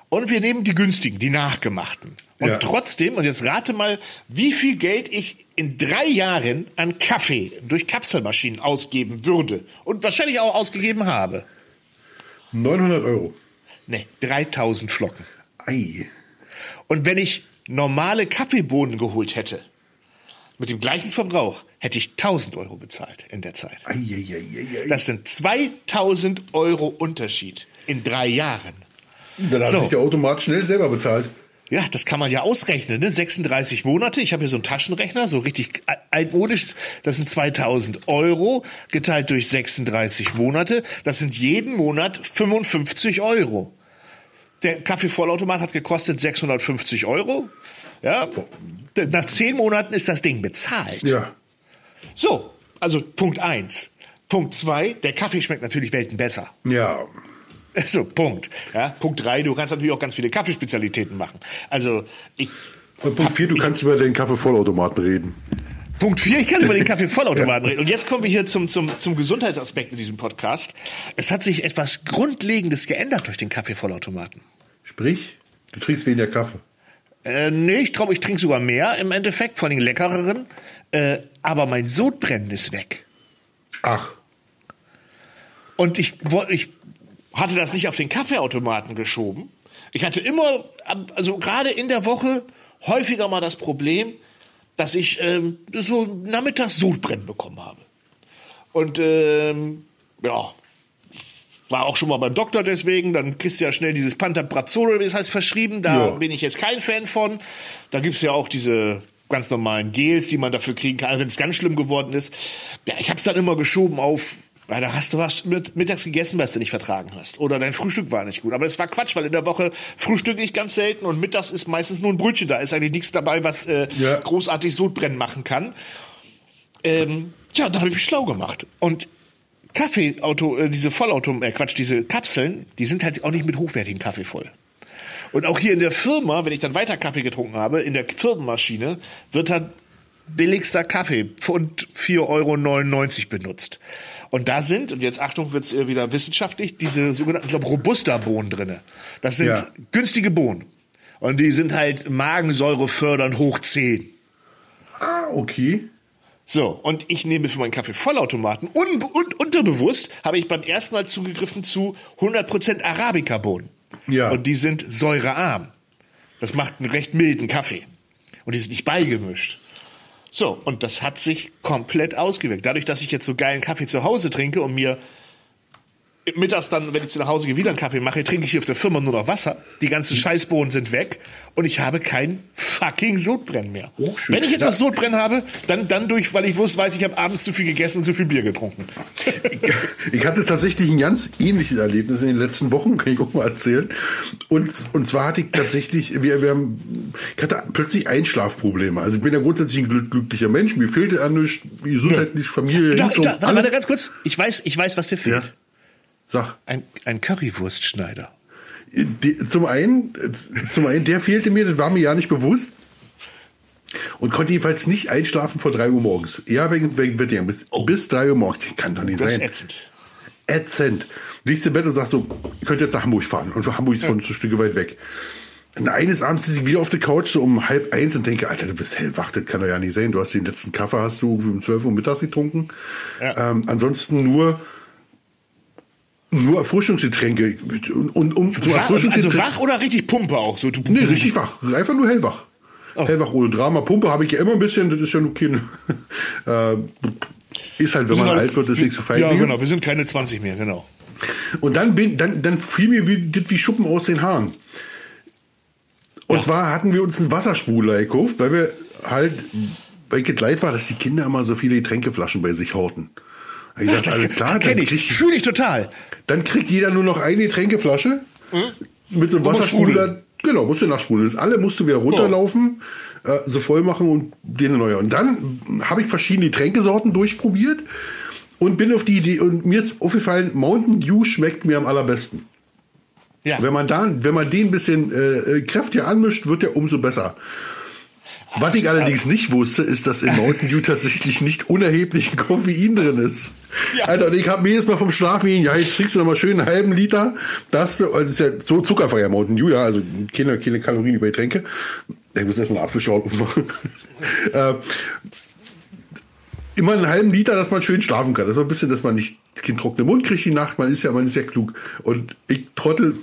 und wir nehmen die günstigen, die nachgemachten. Und ja. trotzdem, und jetzt rate mal, wie viel Geld ich in drei Jahren an Kaffee durch Kapselmaschinen ausgeben würde und wahrscheinlich auch ausgegeben habe. 900 Euro. Nee, 3000 Flocken. Ei. Und wenn ich normale Kaffeebohnen geholt hätte, mit dem gleichen Verbrauch, hätte ich 1000 Euro bezahlt in der Zeit. Ei, ei, ei, das sind 2000 Euro Unterschied in drei Jahren. Dann hat so. sich der Automat schnell selber bezahlt. Ja, das kann man ja ausrechnen, ne? 36 Monate. Ich habe hier so einen Taschenrechner, so richtig altmodisch. Das sind 2000 Euro geteilt durch 36 Monate. Das sind jeden Monat 55 Euro. Der Kaffeevollautomat hat gekostet 650 Euro. Ja, nach zehn Monaten ist das Ding bezahlt. Ja. So, also Punkt eins. Punkt zwei, der Kaffee schmeckt natürlich Welten besser. Ja. So, Punkt. Ja, Punkt drei, du kannst natürlich auch ganz viele Kaffeespezialitäten machen. Also ich. Und Punkt vier, du kannst über den Kaffeevollautomaten reden. Punkt vier, ich kann über den Kaffeevollautomaten reden. Und jetzt kommen wir hier zum, zum, zum Gesundheitsaspekt in diesem Podcast. Es hat sich etwas Grundlegendes geändert durch den Kaffeevollautomaten. Sprich, du trinkst weniger Kaffee. Äh, nee, ich glaube, ich trinke sogar mehr im Endeffekt, vor allem leckereren. Äh, aber mein Sodbrennen ist weg. Ach. Und ich, ich hatte das nicht auf den Kaffeeautomaten geschoben. Ich hatte immer, also gerade in der Woche häufiger mal das Problem, dass ich ähm, so nachmittags Sodbrennen bekommen habe. Und ähm, ja, war auch schon mal beim Doktor deswegen, dann kriegst du ja schnell dieses Pantaprazol, wie das heißt, verschrieben. Da ja. bin ich jetzt kein Fan von. Da gibt's ja auch diese ganz normalen Gels, die man dafür kriegen kann, wenn es ganz schlimm geworden ist. Ja, ich habe es dann immer geschoben auf weil da hast du was mit, mittags gegessen, was du nicht vertragen hast. Oder dein Frühstück war nicht gut. Aber es war Quatsch, weil in der Woche frühstücke ich ganz selten und mittags ist meistens nur ein Brötchen da. Ist eigentlich nichts dabei, was äh, ja. großartig Sodbrennen machen kann. Ähm, ja, da habe ich mich schlau gemacht. Und Kaffeeauto, äh, diese Vollauto, äh, Quatsch, diese Kapseln, die sind halt auch nicht mit hochwertigen Kaffee voll. Und auch hier in der Firma, wenn ich dann weiter Kaffee getrunken habe, in der Firmenmaschine, wird halt billigster Kaffee, Pfund 4,99 Euro benutzt. Und da sind, und jetzt Achtung, wird's wieder wissenschaftlich, diese sogenannten, ich glaube, Robusta-Bohnen drinne. Das sind ja. günstige Bohnen. Und die sind halt Magensäure fördernd hoch 10. Ah, okay. So, und ich nehme für meinen Kaffee Vollautomaten un un unterbewusst habe ich beim ersten Mal zugegriffen zu 100% Arabica-Bohnen. Ja. Und die sind säurearm. Das macht einen recht milden Kaffee. Und die sind nicht beigemischt. So, und das hat sich komplett ausgewirkt. Dadurch, dass ich jetzt so geilen Kaffee zu Hause trinke und mir mittags dann, wenn ich zu nach Hause gehe, wieder einen Kaffee mache, trinke ich hier auf der Firma nur noch Wasser. Die ganzen mhm. Scheißbohnen sind weg und ich habe kein fucking Sodbrennen mehr. Oh, wenn ich jetzt ja. das Sodbrennen habe, dann, dann durch, weil ich wusste, weiß, ich habe abends zu viel gegessen und zu viel Bier getrunken. Ich hatte tatsächlich ein ganz ähnliches Erlebnis in den letzten Wochen, kann ich auch mal erzählen. Und, und zwar hatte ich tatsächlich, wir, wir haben, ich hatte plötzlich Einschlafprobleme. Also ich bin ja grundsätzlich ein glücklicher Mensch, mir fehlte an nichts, gesundheitlich, Familie. Da, da, warte, warte ganz kurz, ich weiß, ich weiß, was dir fehlt. Ja. Sag. Ein, ein Currywurstschneider. Die, zum einen, zum einen, der fehlte mir, das war mir ja nicht bewusst. Und konnte jedenfalls nicht einschlafen vor drei Uhr morgens. Ja, wegen, wegen Wettingen. Bis, oh. bis drei Uhr morgens. Kann doch nicht das sein. Das ist ätzend. Ätzend. Liegst im Bett und sagst so, ich könnte jetzt nach Hamburg fahren. Und Hamburg ist ja. von ein Stück weit weg. Und eines Abends sitze ich wieder auf der Couch so um halb eins und denke, Alter, du bist hellwach, das kann doch ja nicht sein. Du hast den letzten Kaffee, hast du um zwölf Uhr mittags getrunken. Ja. Ähm, ansonsten nur nur Erfrischungsgetränke. Und, und, und wach, also wach oder richtig Pumpe auch? So, du nee, richtig wach. Einfach nur hellwach. Oh. Hellwach ohne Drama. Pumpe habe ich ja immer ein bisschen, das ist ja nur kein. äh, ist halt, wenn man halt, alt wird, das ist nicht so fein. Ja, genau, wir sind keine 20 mehr, genau. Und dann, bin, dann, dann fiel mir wie, wie Schuppen aus den Haaren. Und ja. zwar hatten wir uns einen Wassersprudler gekauft, weil wir halt, weil ich leid war, dass die Kinder immer so viele Getränkeflaschen bei sich horten. Ich Ach, das also klar, kenne ich. Fühle ich total. Dann kriegt jeder nur noch eine Getränkeflasche hm? mit so einem Wassersprudler. Genau, musst du nachsprudeln. Das alle musst du wieder runterlaufen, oh. äh, so voll machen und den neue. Und dann habe ich verschiedene Tränkesorten durchprobiert und bin auf die Idee, und mir ist aufgefallen, Mountain Dew schmeckt mir am allerbesten. Ja. Wenn man da, wenn man den ein bisschen äh, äh kräftiger anmischt, wird der umso besser. Was ich allerdings nicht wusste, ist, dass in Mountain Dew tatsächlich nicht unerheblich Koffein drin ist. Ja. Alter, und ich habe mir jetzt mal vom Schlafen hin, ja, jetzt trinkst du noch mal schön einen halben Liter. Das, das ist ja so zuckerfreier Mountain Dew, ja, also keine, keine Kalorien über Getränke. Ich muss erstmal einen Apfelschorle aufmachen. äh, immer einen halben Liter, dass man schön schlafen kann. Das war ein bisschen, dass man nicht keinen trockenen Mund kriegt die Nacht. Man ist ja, man ist ja klug. Und ich trottel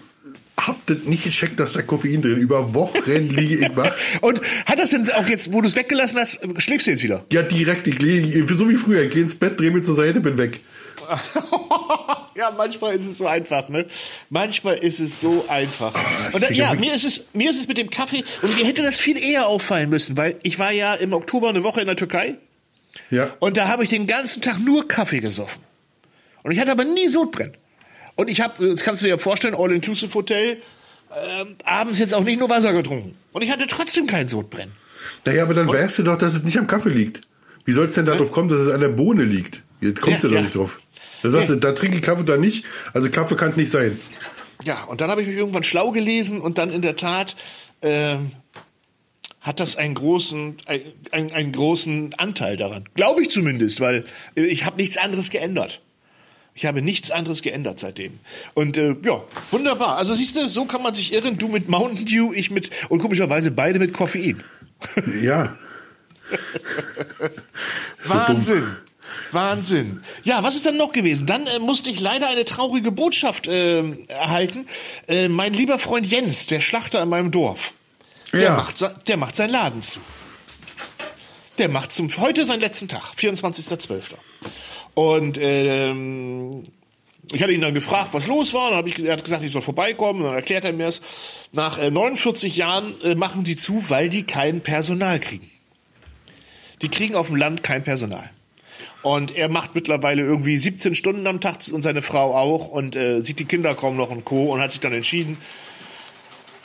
hab das nicht gecheckt, dass da Koffein drin. Über Wochen liege ich wach. Und hat das denn auch jetzt, wo du es weggelassen hast, schläfst du jetzt wieder? Ja, direkt. Ich lege, so wie früher. Ich gehe ins Bett, drehe mir zur Seite, bin weg. ja, manchmal ist es so einfach, ne? Manchmal ist es so einfach. Und da, ja, mir ist es, mir ist es mit dem Kaffee, und mir hätte das viel eher auffallen müssen, weil ich war ja im Oktober eine Woche in der Türkei. Ja. Und da habe ich den ganzen Tag nur Kaffee gesoffen. Und ich hatte aber nie Sodbrennen. Und ich habe, das kannst du dir vorstellen, All-Inclusive-Hotel, ähm, abends jetzt auch nicht nur Wasser getrunken. Und ich hatte trotzdem keinen Sodbrennen. Naja, aber dann weißt du doch, dass es nicht am Kaffee liegt. Wie soll es denn darauf kommen, dass es an der Bohne liegt? Jetzt kommst ja, du doch ja. nicht drauf. Da sagst ja. du, da trinke ich Kaffee da nicht. Also Kaffee kann nicht sein. Ja, und dann habe ich mich irgendwann schlau gelesen und dann in der Tat äh, hat das einen großen, einen, einen großen Anteil daran. Glaube ich zumindest, weil ich habe nichts anderes geändert. Ich habe nichts anderes geändert seitdem. Und äh, ja, wunderbar. Also siehst du, so kann man sich irren. Du mit Mountain Dew, ich mit und komischerweise beide mit Koffein. Ja. Wahnsinn. Wahnsinn. Ja, was ist dann noch gewesen? Dann äh, musste ich leider eine traurige Botschaft äh, erhalten. Äh, mein lieber Freund Jens, der Schlachter in meinem Dorf, Der, ja. macht, der macht seinen Laden zu. Der macht zum heute seinen letzten Tag, 24.12. Und ähm, ich hatte ihn dann gefragt, was los war. Dann hab ich, er hat gesagt, ich soll vorbeikommen. Dann erklärt er mir es. Nach äh, 49 Jahren äh, machen die zu, weil die kein Personal kriegen. Die kriegen auf dem Land kein Personal. Und er macht mittlerweile irgendwie 17 Stunden am Tag und seine Frau auch und äh, sieht die Kinder kaum noch und Co. und hat sich dann entschieden,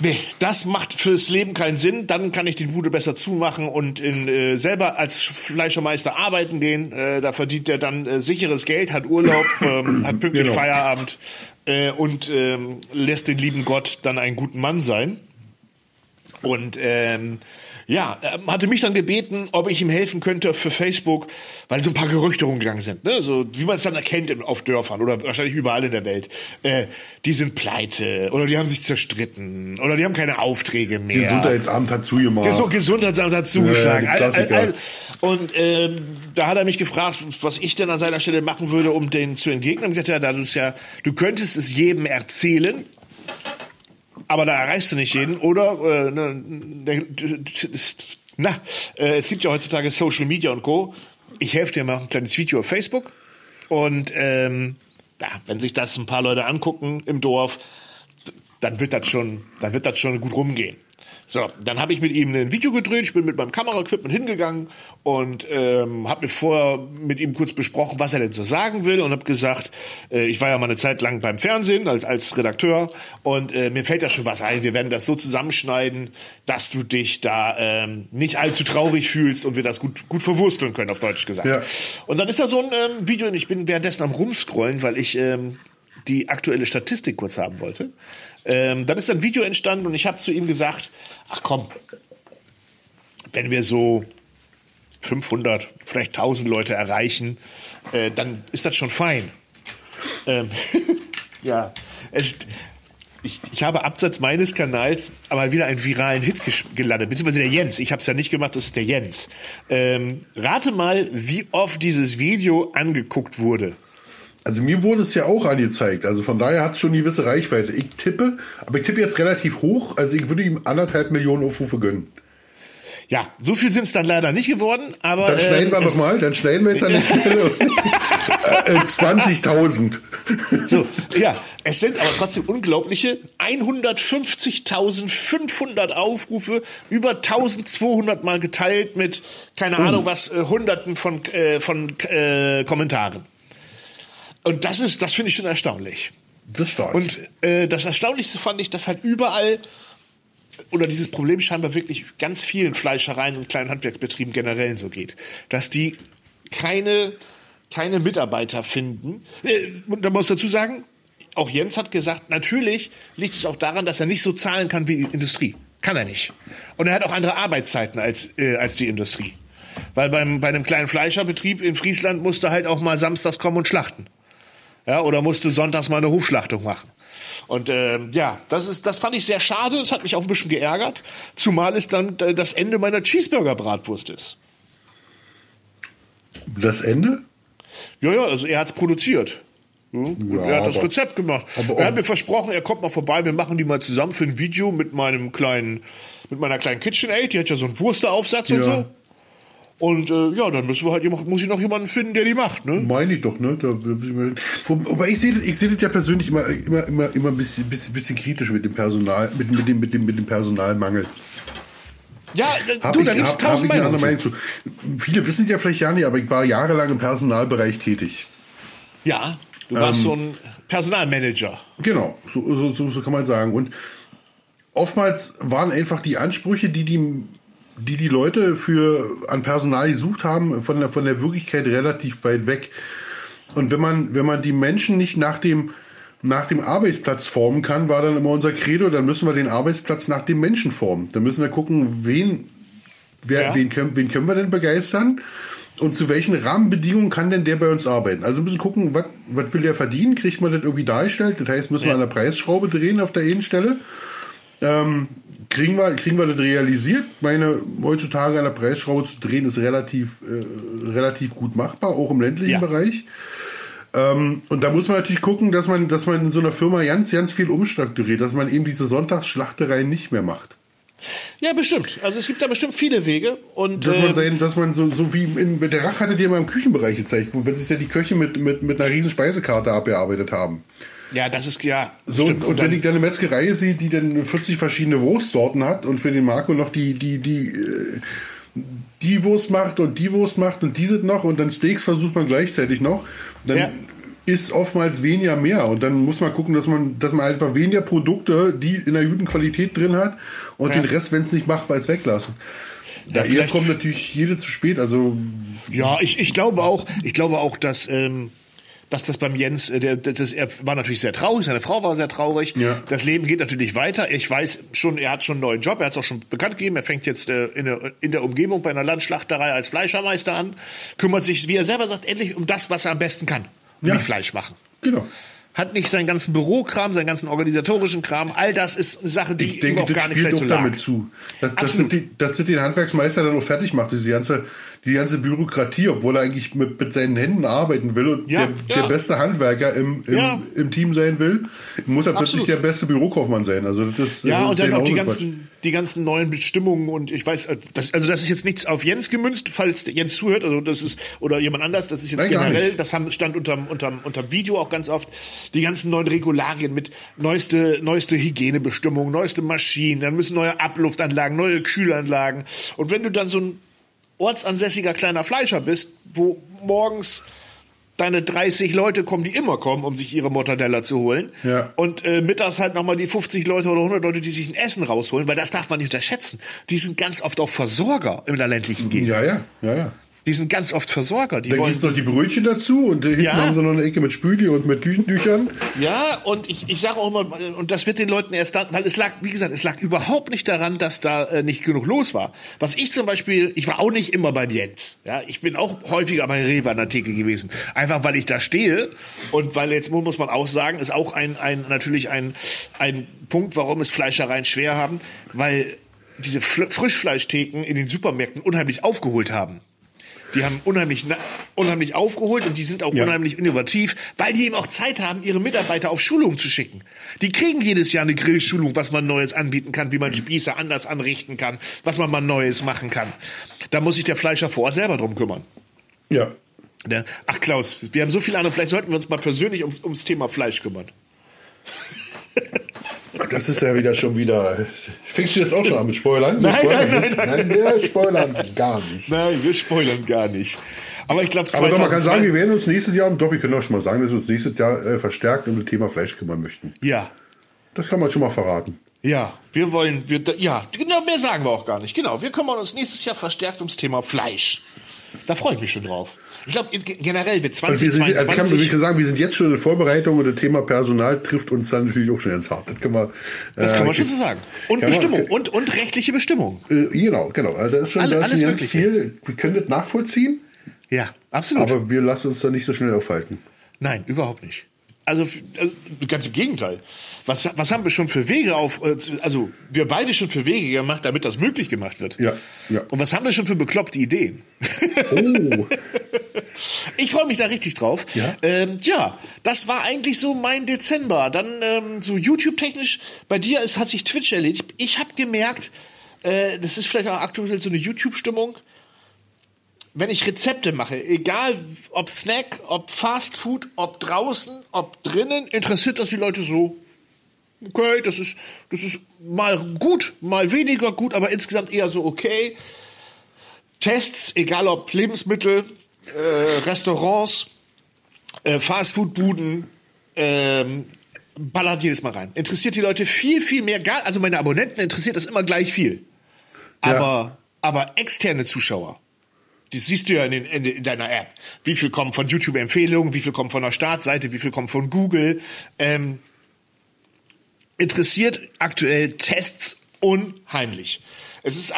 nee, das macht fürs Leben keinen Sinn. Dann kann ich die Bude besser zumachen und in, äh, selber als Fleischermeister arbeiten gehen. Äh, da verdient er dann äh, sicheres Geld, hat Urlaub, ähm, hat pünktlich genau. Feierabend äh, und ähm, lässt den lieben Gott dann einen guten Mann sein. Und ähm, ja, er hatte mich dann gebeten, ob ich ihm helfen könnte für Facebook, weil so ein paar Gerüchte rumgegangen sind, ne? so wie man es dann erkennt auf Dörfern oder wahrscheinlich überall in der Welt. Äh, die sind pleite oder die haben sich zerstritten oder die haben keine Aufträge mehr. Gesundheitsamt hat zugemacht. Ges Gesundheitsamt hat zugeschlagen. Ja, all, all, all, und äh, da hat er mich gefragt, was ich denn an seiner Stelle machen würde, um den zu entgegnen. Und gesagt, ja, da ja, du könntest es jedem erzählen, aber da erreichst du nicht jeden. Oder, äh, ne, na, äh, es gibt ja heutzutage Social Media und Co. Ich helfe dir mal ein kleines Video auf Facebook. Und ähm, ja, wenn sich das ein paar Leute angucken im Dorf, dann wird das schon, dann wird das schon gut rumgehen. So, dann habe ich mit ihm ein Video gedreht. Ich bin mit meinem Kameraequipment hingegangen und ähm, habe mir vorher mit ihm kurz besprochen, was er denn so sagen will und habe gesagt, äh, ich war ja mal eine Zeit lang beim Fernsehen als, als Redakteur und äh, mir fällt da schon was ein. Wir werden das so zusammenschneiden, dass du dich da ähm, nicht allzu traurig fühlst und wir das gut, gut verwursteln können, auf Deutsch gesagt. Ja. Und dann ist da so ein ähm, Video und ich bin währenddessen am Rumscrollen, weil ich ähm, die aktuelle Statistik kurz haben wollte. Ähm, dann ist ein Video entstanden und ich habe zu ihm gesagt, ach komm, wenn wir so 500, vielleicht 1000 Leute erreichen, äh, dann ist das schon fein. Ähm, ja, es, ich, ich habe abseits meines Kanals aber wieder einen viralen Hit gelandet, beziehungsweise der Jens. Ich habe es ja nicht gemacht, das ist der Jens. Ähm, rate mal, wie oft dieses Video angeguckt wurde. Also mir wurde es ja auch angezeigt. Also von daher hat es schon eine gewisse Reichweite. Ich tippe, aber ich tippe jetzt relativ hoch. Also ich würde ihm anderthalb Millionen Aufrufe gönnen. Ja, so viel sind es dann leider nicht geworden, aber. Dann schneiden äh, wir nochmal, dann schneiden wir jetzt an der Stelle äh, 20.000. So, ja, es sind aber trotzdem unglaubliche 150.500 Aufrufe, über 1200 Mal geteilt mit, keine oh. Ahnung was, äh, Hunderten von, äh, von äh, Kommentaren. Und das ist, das finde ich schon erstaunlich. Das stark. Und äh, das Erstaunlichste fand ich, dass halt überall oder dieses Problem scheinbar wirklich ganz vielen Fleischereien und kleinen Handwerksbetrieben generell so geht, dass die keine keine Mitarbeiter finden. Äh, da muss dazu sagen, auch Jens hat gesagt, natürlich liegt es auch daran, dass er nicht so zahlen kann wie die Industrie. Kann er nicht. Und er hat auch andere Arbeitszeiten als, äh, als die Industrie. Weil beim, bei einem kleinen Fleischerbetrieb in Friesland musste halt auch mal samstags kommen und schlachten. Ja, oder musste sonntags mal eine Hufschlachtung machen. Und äh, ja, das ist, das fand ich sehr schade. Das hat mich auch ein bisschen geärgert. Zumal es dann äh, das Ende meiner Cheeseburger-Bratwurst ist. Das Ende? Ja, ja, also er hat es produziert. Hm? Ja, er hat das Rezept gemacht. er hat mir versprochen, er kommt mal vorbei, wir machen die mal zusammen für ein Video mit meinem kleinen, mit meiner kleinen KitchenAid. Die hat ja so einen Wursteraufsatz ja. und so. Und äh, ja, dann müssen wir halt muss ich noch jemanden finden, der die macht, ne? Meine ich doch, ne? Da, aber ich sehe ich sehe das ja persönlich immer immer immer immer ein bisschen, bisschen, bisschen kritisch mit dem Personal mit, mit dem mit dem mit dem Personalmangel. Ja, hab du, da gibt es tausend Meinungen. Meinung zu. Viele wissen ja vielleicht ja nicht, aber ich war jahrelang im Personalbereich tätig. Ja, du warst ähm, so ein Personalmanager. Genau, so, so, so kann man sagen. Und oftmals waren einfach die Ansprüche, die die die die Leute für an Personal gesucht haben, von der, von der Wirklichkeit relativ weit weg. Und wenn man, wenn man die Menschen nicht nach dem, nach dem Arbeitsplatz formen kann, war dann immer unser Credo, dann müssen wir den Arbeitsplatz nach dem Menschen formen. Dann müssen wir gucken, wen, wer, ja. wen, können, wen können wir denn begeistern und zu welchen Rahmenbedingungen kann denn der bei uns arbeiten. Also müssen gucken, was, will der verdienen, kriegt man das irgendwie dargestellt. Das heißt, müssen ja. wir an der Preisschraube drehen auf der einen Stelle. Ähm, kriegen wir, kriegen wir das realisiert. Meine, heutzutage an der Preisschraube zu drehen, ist relativ, äh, relativ gut machbar, auch im ländlichen ja. Bereich. Ähm, und da muss man natürlich gucken, dass man, dass man in so einer Firma ganz, ganz viel umstrukturiert, dass man eben diese Sonntagsschlachtereien nicht mehr macht. Ja, bestimmt. Also es gibt da bestimmt viele Wege. Und, dass man, äh, sein, dass man so, so wie in, mit der Rach hattet ihr mal im Küchenbereich gezeigt, wo wenn sich ja die Köche mit, mit, mit einer riesen Speisekarte abgearbeitet haben. Ja, das ist ja. So, stimmt. und, wenn ich dann eine Metzgerei sehe, die dann 40 verschiedene Wurstsorten hat und für den Marco noch die, die, die, äh, die Wurst macht und die Wurst macht und diese noch und dann Steaks versucht man gleichzeitig noch, dann Ja. ist oftmals weniger mehr. Und dann muss man gucken, dass man, dass man einfach weniger Produkte, die in einer guten Qualität drin hat und Ja. den Rest, wenn es nicht machbar ist, weglassen. Ja, vielleicht- kommt natürlich jede zu spät. Also Ja, ich, ich glaube auch, ich glaube auch, dass, ähm, dass das beim Jens, äh, der, das, er war natürlich sehr traurig, seine Frau war sehr traurig. Ja. Das Leben geht natürlich weiter. Ich weiß schon, er hat schon einen neuen Job, er hat es auch schon bekannt gegeben. Er fängt jetzt äh, in, der, in der Umgebung bei einer Landschlachterei als Fleischermeister an, kümmert sich, wie er selber sagt, endlich um das, was er am besten kann, Ja. nämlich Fleisch machen. genau. Hat nicht seinen ganzen Bürokram, seinen ganzen organisatorischen Kram. All das ist eine Sache, die Ich ihm denke, auch das gar nicht auch so lag. damit zu. Dass, dass, die, dass das den Handwerksmeister dann auch fertig macht, diese ganze, die ganze Bürokratie, obwohl er eigentlich mit, mit seinen Händen arbeiten will und Ja, der, ja. der beste Handwerker im, im, Ja. im Team sein will, muss er plötzlich Absolut. der beste Bürokaufmann sein. Also das Ja, und dann auch die ganzen, die ganzen neuen Bestimmungen und ich weiß, äh, das, also das ist jetzt nichts auf Jens gemünzt, falls Jens zuhört, also das ist, oder jemand anders, das ist jetzt Nein, generell, das haben, stand unterm, unterm, unterm Video auch ganz oft, die ganzen neuen Regularien mit neueste, neueste Hygienebestimmungen, neueste Maschinen, dann müssen neue Abluftanlagen, neue Kühlanlagen. Und wenn du dann so ein ortsansässiger kleiner Fleischer bist, wo morgens deine 30 Leute kommen, die immer kommen, um sich ihre Mortadella zu holen. Ja. Und äh, mittags halt nochmal die 50 Leute oder 100 Leute, die sich ein Essen rausholen, weil das darf man nicht unterschätzen. Die sind ganz oft auch Versorger in der ländlichen Gegend. Ja, ja, ja, ja. Die sind ganz oft Versorger. Die Dann wollen gibt's noch die Brötchen dazu und hinten Ja. haben sie noch eine Ecke mit Spüli und mit Küchentüchern. Ja, und ich, ich sage auch immer, und das wird den Leuten erst dann, weil es lag, wie gesagt, es lag überhaupt nicht daran, dass da äh, nicht genug los war. Was ich zum Beispiel, ich war auch nicht immer beim Jens. Ja, ich bin auch häufiger bei Rewe an der Theke gewesen. Einfach weil ich da stehe und weil jetzt muss man auch sagen, ist auch ein, ein natürlich ein, ein Punkt, warum es Fleischereien schwer haben, weil diese Fl Frischfleischtheken in den Supermärkten unheimlich aufgeholt haben. Die haben unheimlich, unheimlich aufgeholt und die sind auch Ja. unheimlich innovativ, weil die eben auch Zeit haben, ihre Mitarbeiter auf Schulungen zu schicken. Die kriegen jedes Jahr eine Grillschulung, was man Neues anbieten kann, wie man Spieße anders anrichten kann, was man mal Neues machen kann. Da muss sich der Fleischer vor Ort selber drum kümmern. Ja. Ne? Ach Klaus, wir haben so viele andere, vielleicht sollten wir uns mal persönlich ums, ums Thema Fleisch kümmern. Das ist ja wieder schon wieder. Fängst du jetzt auch schon an mit Spoilern? Nein, Spoilern nein, nicht. nein, wir spoilern gar nicht. Nein, wir spoilern gar nicht. Aber ich glaube, Aber doch, man kann sagen, wir werden uns nächstes Jahr, doch, wir können auch schon mal sagen, dass wir uns nächstes Jahr äh, verstärkt um das Thema Fleisch kümmern möchten. ja, Das kann man schon mal verraten. Ja, wir wollen, wir, ja, genau, mehr sagen wir auch gar nicht. Genau, wir kümmern uns nächstes Jahr verstärkt ums Thema Fleisch. Da freue ich mich schon drauf. Ich glaube, generell wird Und wir sind, also kann man 2022, wirklich sagen, wir sind jetzt schon in Vorbereitung und das Thema Personal trifft uns dann natürlich auch schon ganz hart. Das können wir, das äh, kann man schon so sagen. Und kann man- Bestimmung, und, und rechtliche Bestimmung. Äh, genau, genau. Also da ist schon Alle- da ist alles Mögliche. viel. Wir können das nachvollziehen, Ja, absolut. aber wir lassen uns da nicht so schnell aufhalten. Nein, überhaupt nicht. Also, also ganz im Gegenteil. Was, was haben wir schon für Wege auf, äh, also wir beide schon für Wege gemacht, damit das möglich gemacht wird. Ja, ja. Und was haben wir schon für bekloppte Ideen? Oh, Ich freue mich da richtig drauf. Ja? Ähm, ja, das war eigentlich so mein Dezember. Dann ähm, so YouTube-technisch, bei dir ist, hat sich Twitch erledigt. Ich habe gemerkt, äh, das ist vielleicht auch aktuell so eine YouTube-Stimmung, wenn ich Rezepte mache, egal ob Snack, ob Fast Food, ob draußen, ob drinnen, interessiert das die Leute so. Okay, das ist, das ist mal gut, mal weniger gut, aber insgesamt eher so okay. Tests, egal ob Lebensmittel, äh, Restaurants, äh, Fastfood-Buden, ähm, ballert jedes Mal rein. Interessiert die Leute viel, viel mehr. Also meine Abonnenten interessiert das immer gleich viel. Aber, aber externe Zuschauer, das siehst du ja in, den, in, in deiner App. Wie viel kommen von YouTube-Empfehlungen, wie viel kommen von der Startseite, wie viel kommen von Google. Ähm, interessiert aktuell Tests unheimlich. Es ist,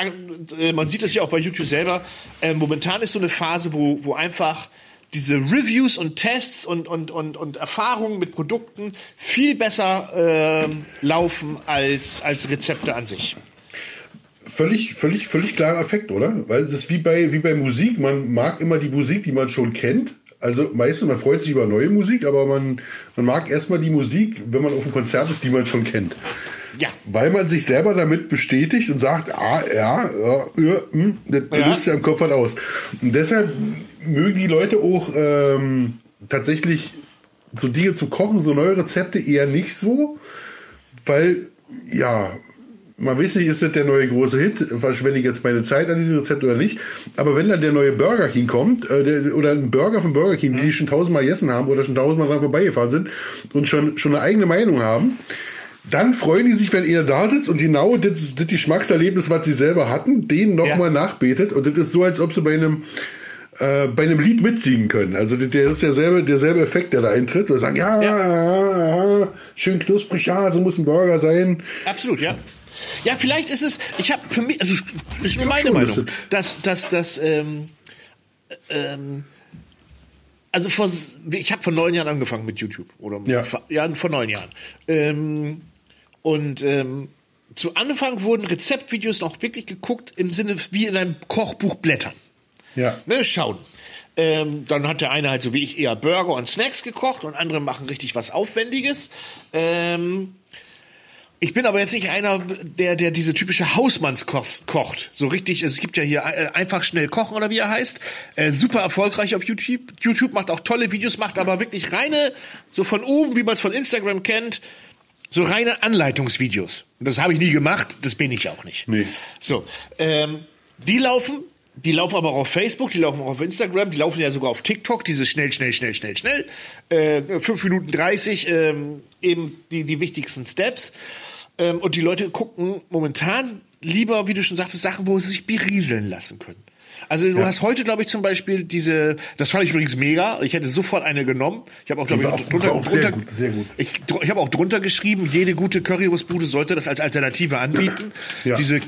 äh, man sieht es ja auch bei YouTube selber. Äh, momentan ist so eine Phase, wo, wo einfach diese Reviews und Tests und, und, und, und Erfahrungen mit Produkten viel besser ähm, laufen als, als Rezepte an sich. Völlig, völlig, völlig klarer Effekt, oder? Weil es ist wie bei, wie bei Musik. Man mag immer die Musik, die man schon kennt. Also meistens, man freut sich über neue Musik, aber man, man mag erstmal die Musik, wenn man auf einem Konzert ist, die man schon kennt. Ja. Weil man sich selber damit bestätigt und sagt, ah, ja, ja, hm, das ja. löst ja im Kopf was aus. Und deshalb mögen die Leute auch ähm, tatsächlich so Dinge zu kochen, so neue Rezepte eher nicht so, weil, ja, man weiß nicht, ist das der neue große Hit, verschwende ich jetzt meine Zeit an diesem Rezept oder nicht, aber wenn dann der neue Burger King kommt, äh, der, oder ein Burger von Burger King, die schon tausendmal gegessen haben oder schon tausendmal dran vorbeigefahren sind und schon, schon eine eigene Meinung haben, dann freuen die sich, wenn ihr da sitzt und genau das, das Geschmackserlebnis, was sie selber hatten, den nochmal ja. nachbetet. Und das ist so, als ob sie bei einem, äh, bei einem Lied mitsingen können. Also der ist derselbe, derselbe Effekt, der da eintritt. Wir sagen, ja, ja. ja, schön knusprig, ja, so muss ein Burger sein. Absolut, ja. Ja, vielleicht ist es, ich habe für mich, also das ist nur meine Meinung, dass, dass, dass, ähm, ähm, also vor, ich habe vor neun Jahren angefangen mit YouTube oder ja, ja vor neun Jahren. Ähm, und ähm, zu Anfang wurden Rezeptvideos noch wirklich geguckt im Sinne wie in einem Kochbuch blättern. Ja. Ne, schauen. Ähm, dann hat der eine halt so wie ich eher Burger und Snacks gekocht und andere machen richtig was Aufwendiges. Ähm, ich bin aber jetzt nicht einer, der, der diese typische Hausmannskost kocht. So richtig, es gibt ja hier äh, einfach schnell kochen oder wie er heißt. Äh, super erfolgreich auf YouTube. YouTube macht auch tolle Videos, macht aber wirklich reine, so von oben, wie man es von Instagram kennt, so reine Anleitungsvideos. Das habe ich nie gemacht, das bin ich auch nicht. Nee. So, ähm, die laufen die laufen aber auch auf Facebook, die laufen auch auf Instagram, die laufen ja sogar auf TikTok, diese schnell, schnell, schnell, schnell, schnell. Äh, 5 Minuten 30, ähm, eben die, die wichtigsten Steps. Ähm, und die Leute gucken momentan lieber, wie du schon sagtest, Sachen, wo sie sich berieseln lassen können. Also du ja. hast heute, glaube ich, zum Beispiel diese, das fand ich übrigens mega. Ich hätte sofort eine genommen. Ich habe auch, glaube ich, auch, drunter, auch drunter, sehr gut, sehr gut. Ich, ich habe auch drunter geschrieben, jede gute Currywurstbude sollte das als Alternative anbieten. Ja. Diese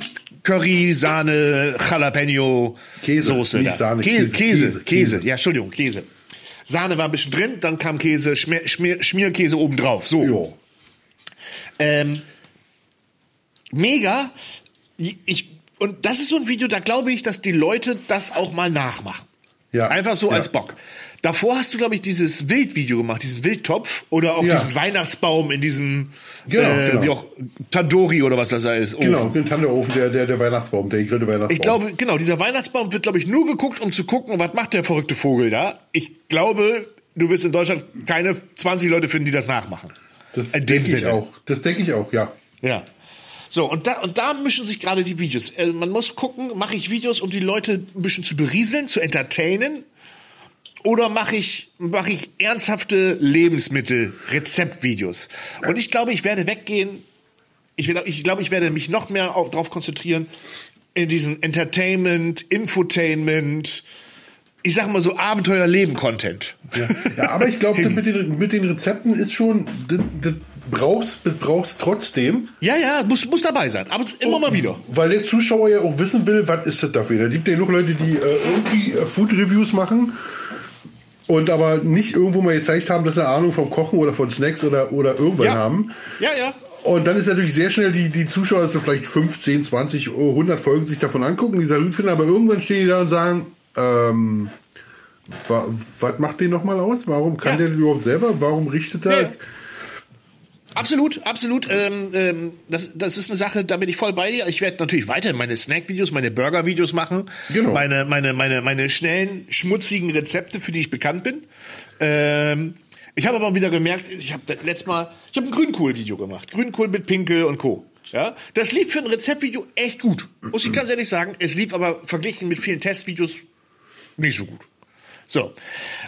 Curry, Sahne, Jalapeno, Käse, Soße. Sahne, Käse, Käse, Käse, Käse, Ja, Entschuldigung, Käse. Sahne war ein bisschen drin, dann kam Käse, Schmier, Schmier, Schmierkäse obendrauf. So. Ähm, mega. Ich, und das ist so ein Video, da glaube ich, dass die Leute das auch mal nachmachen. Ja. Einfach so ja. als Bock. Davor hast du, glaube ich, dieses Wildvideo gemacht, diesen Wildtopf oder auch ja. diesen Weihnachtsbaum in diesem, genau, äh, genau. wie auch Tandori oder was das da ist. Ofen. Genau, den Tanderofen, der, der, der Weihnachtsbaum, der gegrillte Weihnachtsbaum. Ich glaube, genau, dieser Weihnachtsbaum wird, glaube ich, nur geguckt, um zu gucken, was macht der verrückte Vogel da. Ich glaube, du wirst in Deutschland keine 20 Leute finden, die das nachmachen. Das denke ich auch. Das denke ich auch, ja. Ja. So, und da, und da mischen sich gerade die Videos. Äh, man muss gucken, mache ich Videos, um die Leute ein bisschen zu berieseln, zu entertainen? Oder mache ich, mache ich ernsthafte Lebensmittel, Rezeptvideos? Und ich glaube, ich werde weggehen. Ich, will, ich glaube, ich werde mich noch mehr darauf konzentrieren, in diesen Entertainment, Infotainment, ich sag mal so Abenteuerleben-Content. Ja. ja, aber ich glaube, mit den, mit den Rezepten ist schon, brauchst, brauchst trotzdem. Ja, ja, muss, muss dabei sein, aber immer mal wieder. Weil der Zuschauer ja auch wissen will, was ist das dafür. Da gibt ja genug Leute, die äh, irgendwie äh, Food-Reviews machen und aber nicht irgendwo mal gezeigt haben, dass sie eine Ahnung vom Kochen oder von Snacks oder, oder irgendwann ja. haben. Ja, ja. Und dann ist natürlich sehr schnell die, die Zuschauer, so vielleicht 15, 20, 100 Folgen sich davon angucken, die gut finden, aber irgendwann stehen die da und sagen, ähm, was macht den nochmal aus? Warum kann ja. der überhaupt selber? Warum richtet er? Ja. Absolut, absolut. Ähm, ähm, das, das ist eine Sache, da bin ich voll bei dir. Ich werde natürlich weiter meine Snack-Videos, meine Burger-Videos machen. Genau. Meine, meine, meine, meine schnellen, schmutzigen Rezepte, für die ich bekannt bin. Ähm, ich habe aber wieder gemerkt, ich habe letztes Mal, ich habe ein Grünkohl-Video gemacht. Grünkohl mit Pinkel und Co. Ja, das lief für ein Rezeptvideo echt gut. Muss ich ganz ehrlich sagen. Es lief aber verglichen mit vielen Testvideos nicht so gut. So,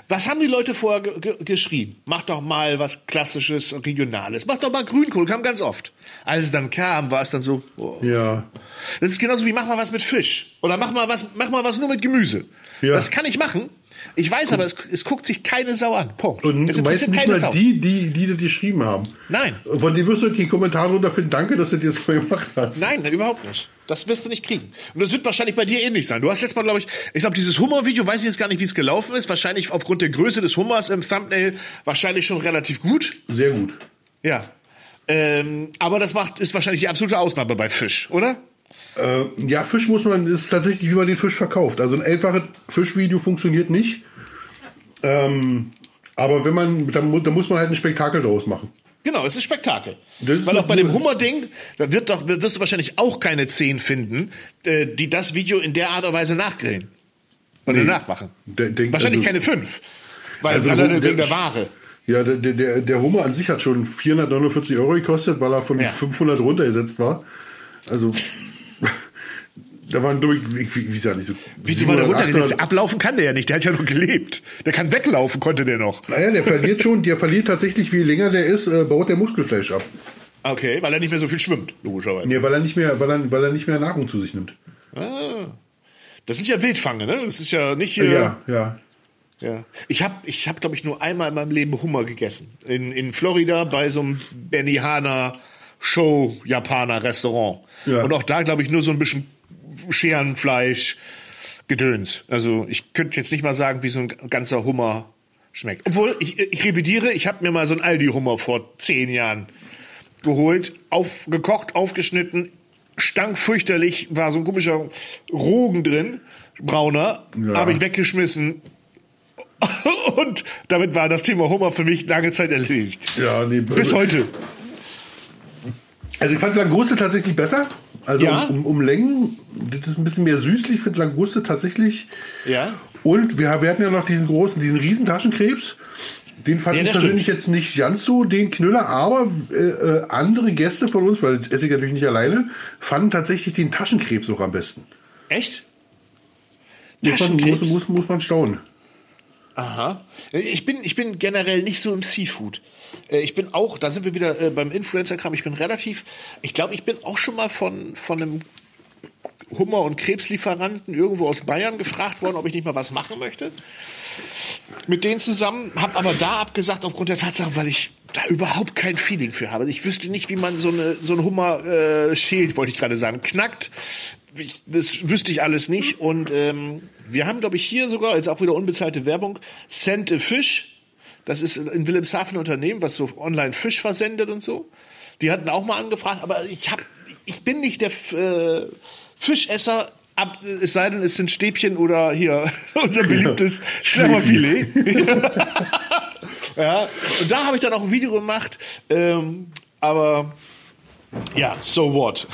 was haben die Leute vorher geschrieben? Mach doch mal was Klassisches, Regionales. Mach doch mal Grünkohl, kam ganz oft. Als es dann kam, war es dann so. Oh. Ja. Das ist genauso wie mach mal was mit Fisch. Oder mach mal was, mach mal was nur mit Gemüse. Ja. Das kann ich machen. Ich weiß aber, es, es guckt sich keine Sau an. Punkt. Und es meistens nicht mal Sau. die, die, die das geschrieben haben. Nein. Von denen wirst du die Kommentare runter finden, danke, dass du dir das gemacht hast. Nein, überhaupt nicht. Das wirst du nicht kriegen. Und das wird wahrscheinlich bei dir ähnlich sein. Du hast letztes Mal, glaube ich, ich glaube, dieses Hummer-Video, weiß ich jetzt gar nicht, wie es gelaufen ist. Wahrscheinlich aufgrund der Größe des Hummers im Thumbnail wahrscheinlich schon relativ gut. Sehr gut. Ja. Ähm, aber das macht, ist wahrscheinlich die absolute Ausnahme bei Fisch, oder? Äh, ja, Fisch muss man, ist tatsächlich, wie man den Fisch verkauft. Also ein einfaches Fischvideo funktioniert nicht. Ähm, aber wenn man, da, da muss man halt ein Spektakel draus machen. Genau, es ist Spektakel. Das Weil auch bei dem Hummer-Ding, da wird doch, wirst du wahrscheinlich auch keine zehn finden, äh, die das Video in der Art und Weise nachgrillen. Oder nee, nachmachen. Denk, wahrscheinlich also, keine fünf. Weil also, alleine wegen der Ware. Ja, der, der, der Hummer an sich hat schon 449 Euro gekostet, weil er von ja. 500 runtergesetzt war. Also, da waren durch, wie, wie, wie nicht so. Wieso war der runtergesetzt? Ablaufen kann der ja nicht, der hat ja noch gelebt. Der kann weglaufen, konnte der noch. Naja, der verliert schon, der verliert tatsächlich, je länger der ist, äh, baut der Muskelfleisch ab. Okay, weil er nicht mehr so viel schwimmt, logischerweise. Nee, weil er nicht mehr, weil er, weil er nicht mehr Nahrung zu sich nimmt. Ah. Das sind ja Wildfange, ne? Das ist ja nicht. Äh, ja, ja. Ja. Ich habe, ich hab, glaube ich, nur einmal in meinem Leben Hummer gegessen. In, in Florida bei so einem Benihana Show Japaner Restaurant. Ja. Und auch da, glaube ich, nur so ein bisschen Scherenfleisch, Gedöns. Also ich könnte jetzt nicht mal sagen, wie so ein ganzer Hummer schmeckt. Obwohl, ich, ich revidiere, ich habe mir mal so ein Aldi-Hummer vor zehn Jahren geholt, aufgekocht, aufgeschnitten, stank fürchterlich, war so ein komischer Rogen drin, brauner, ja. habe ich weggeschmissen. Und damit war das Thema Hummer für mich lange Zeit erledigt. Ja, nee, Bis heute. Also ich fand Languste tatsächlich besser. Also ja? um, um, Längen, das ist ein bisschen mehr süßlich, ich finde Languste tatsächlich. Ja. Und wir, wir hatten ja noch diesen großen, diesen Riesentaschenkrebs. Den fand ja, ich persönlich stimmt. jetzt nicht ganz so den Knüller, aber äh, äh, andere Gäste von uns, weil das esse ich natürlich nicht alleine, fanden tatsächlich den Taschenkrebs auch am besten. Echt? Taschenkrebs? Muss, muss, muss man staunen. Aha. Ich bin, ich bin generell nicht so im Seafood. Äh, ich bin auch, da sind wir wieder äh, beim Influencer-Kram, ich bin relativ, ich glaube, ich bin auch schon mal von, von einem Hummer- und Krebslieferanten irgendwo aus Bayern gefragt worden, ob ich nicht mal was machen möchte. Mit denen zusammen, habe aber da abgesagt aufgrund der Tatsache, weil ich da überhaupt kein Feeling für habe. Ich wüsste nicht, wie man so eine so ein Hummer äh, schält, wollte ich gerade sagen, knackt. Ich, das wüsste ich alles nicht. Und ähm, wir haben, glaube ich, hier sogar, jetzt auch wieder unbezahlte Werbung, Sent a Fish das ist in Wilhelmshaven ein Unternehmen, was so online Fisch versendet und so. Die hatten auch mal angefragt, aber ich hab, ich bin nicht der äh, Fischesser, ab, es sei denn, es sind Stäbchen oder hier unser beliebtes Schlemmerfilet. ja, und da habe ich dann auch ein Video gemacht, ähm, aber ja, so what.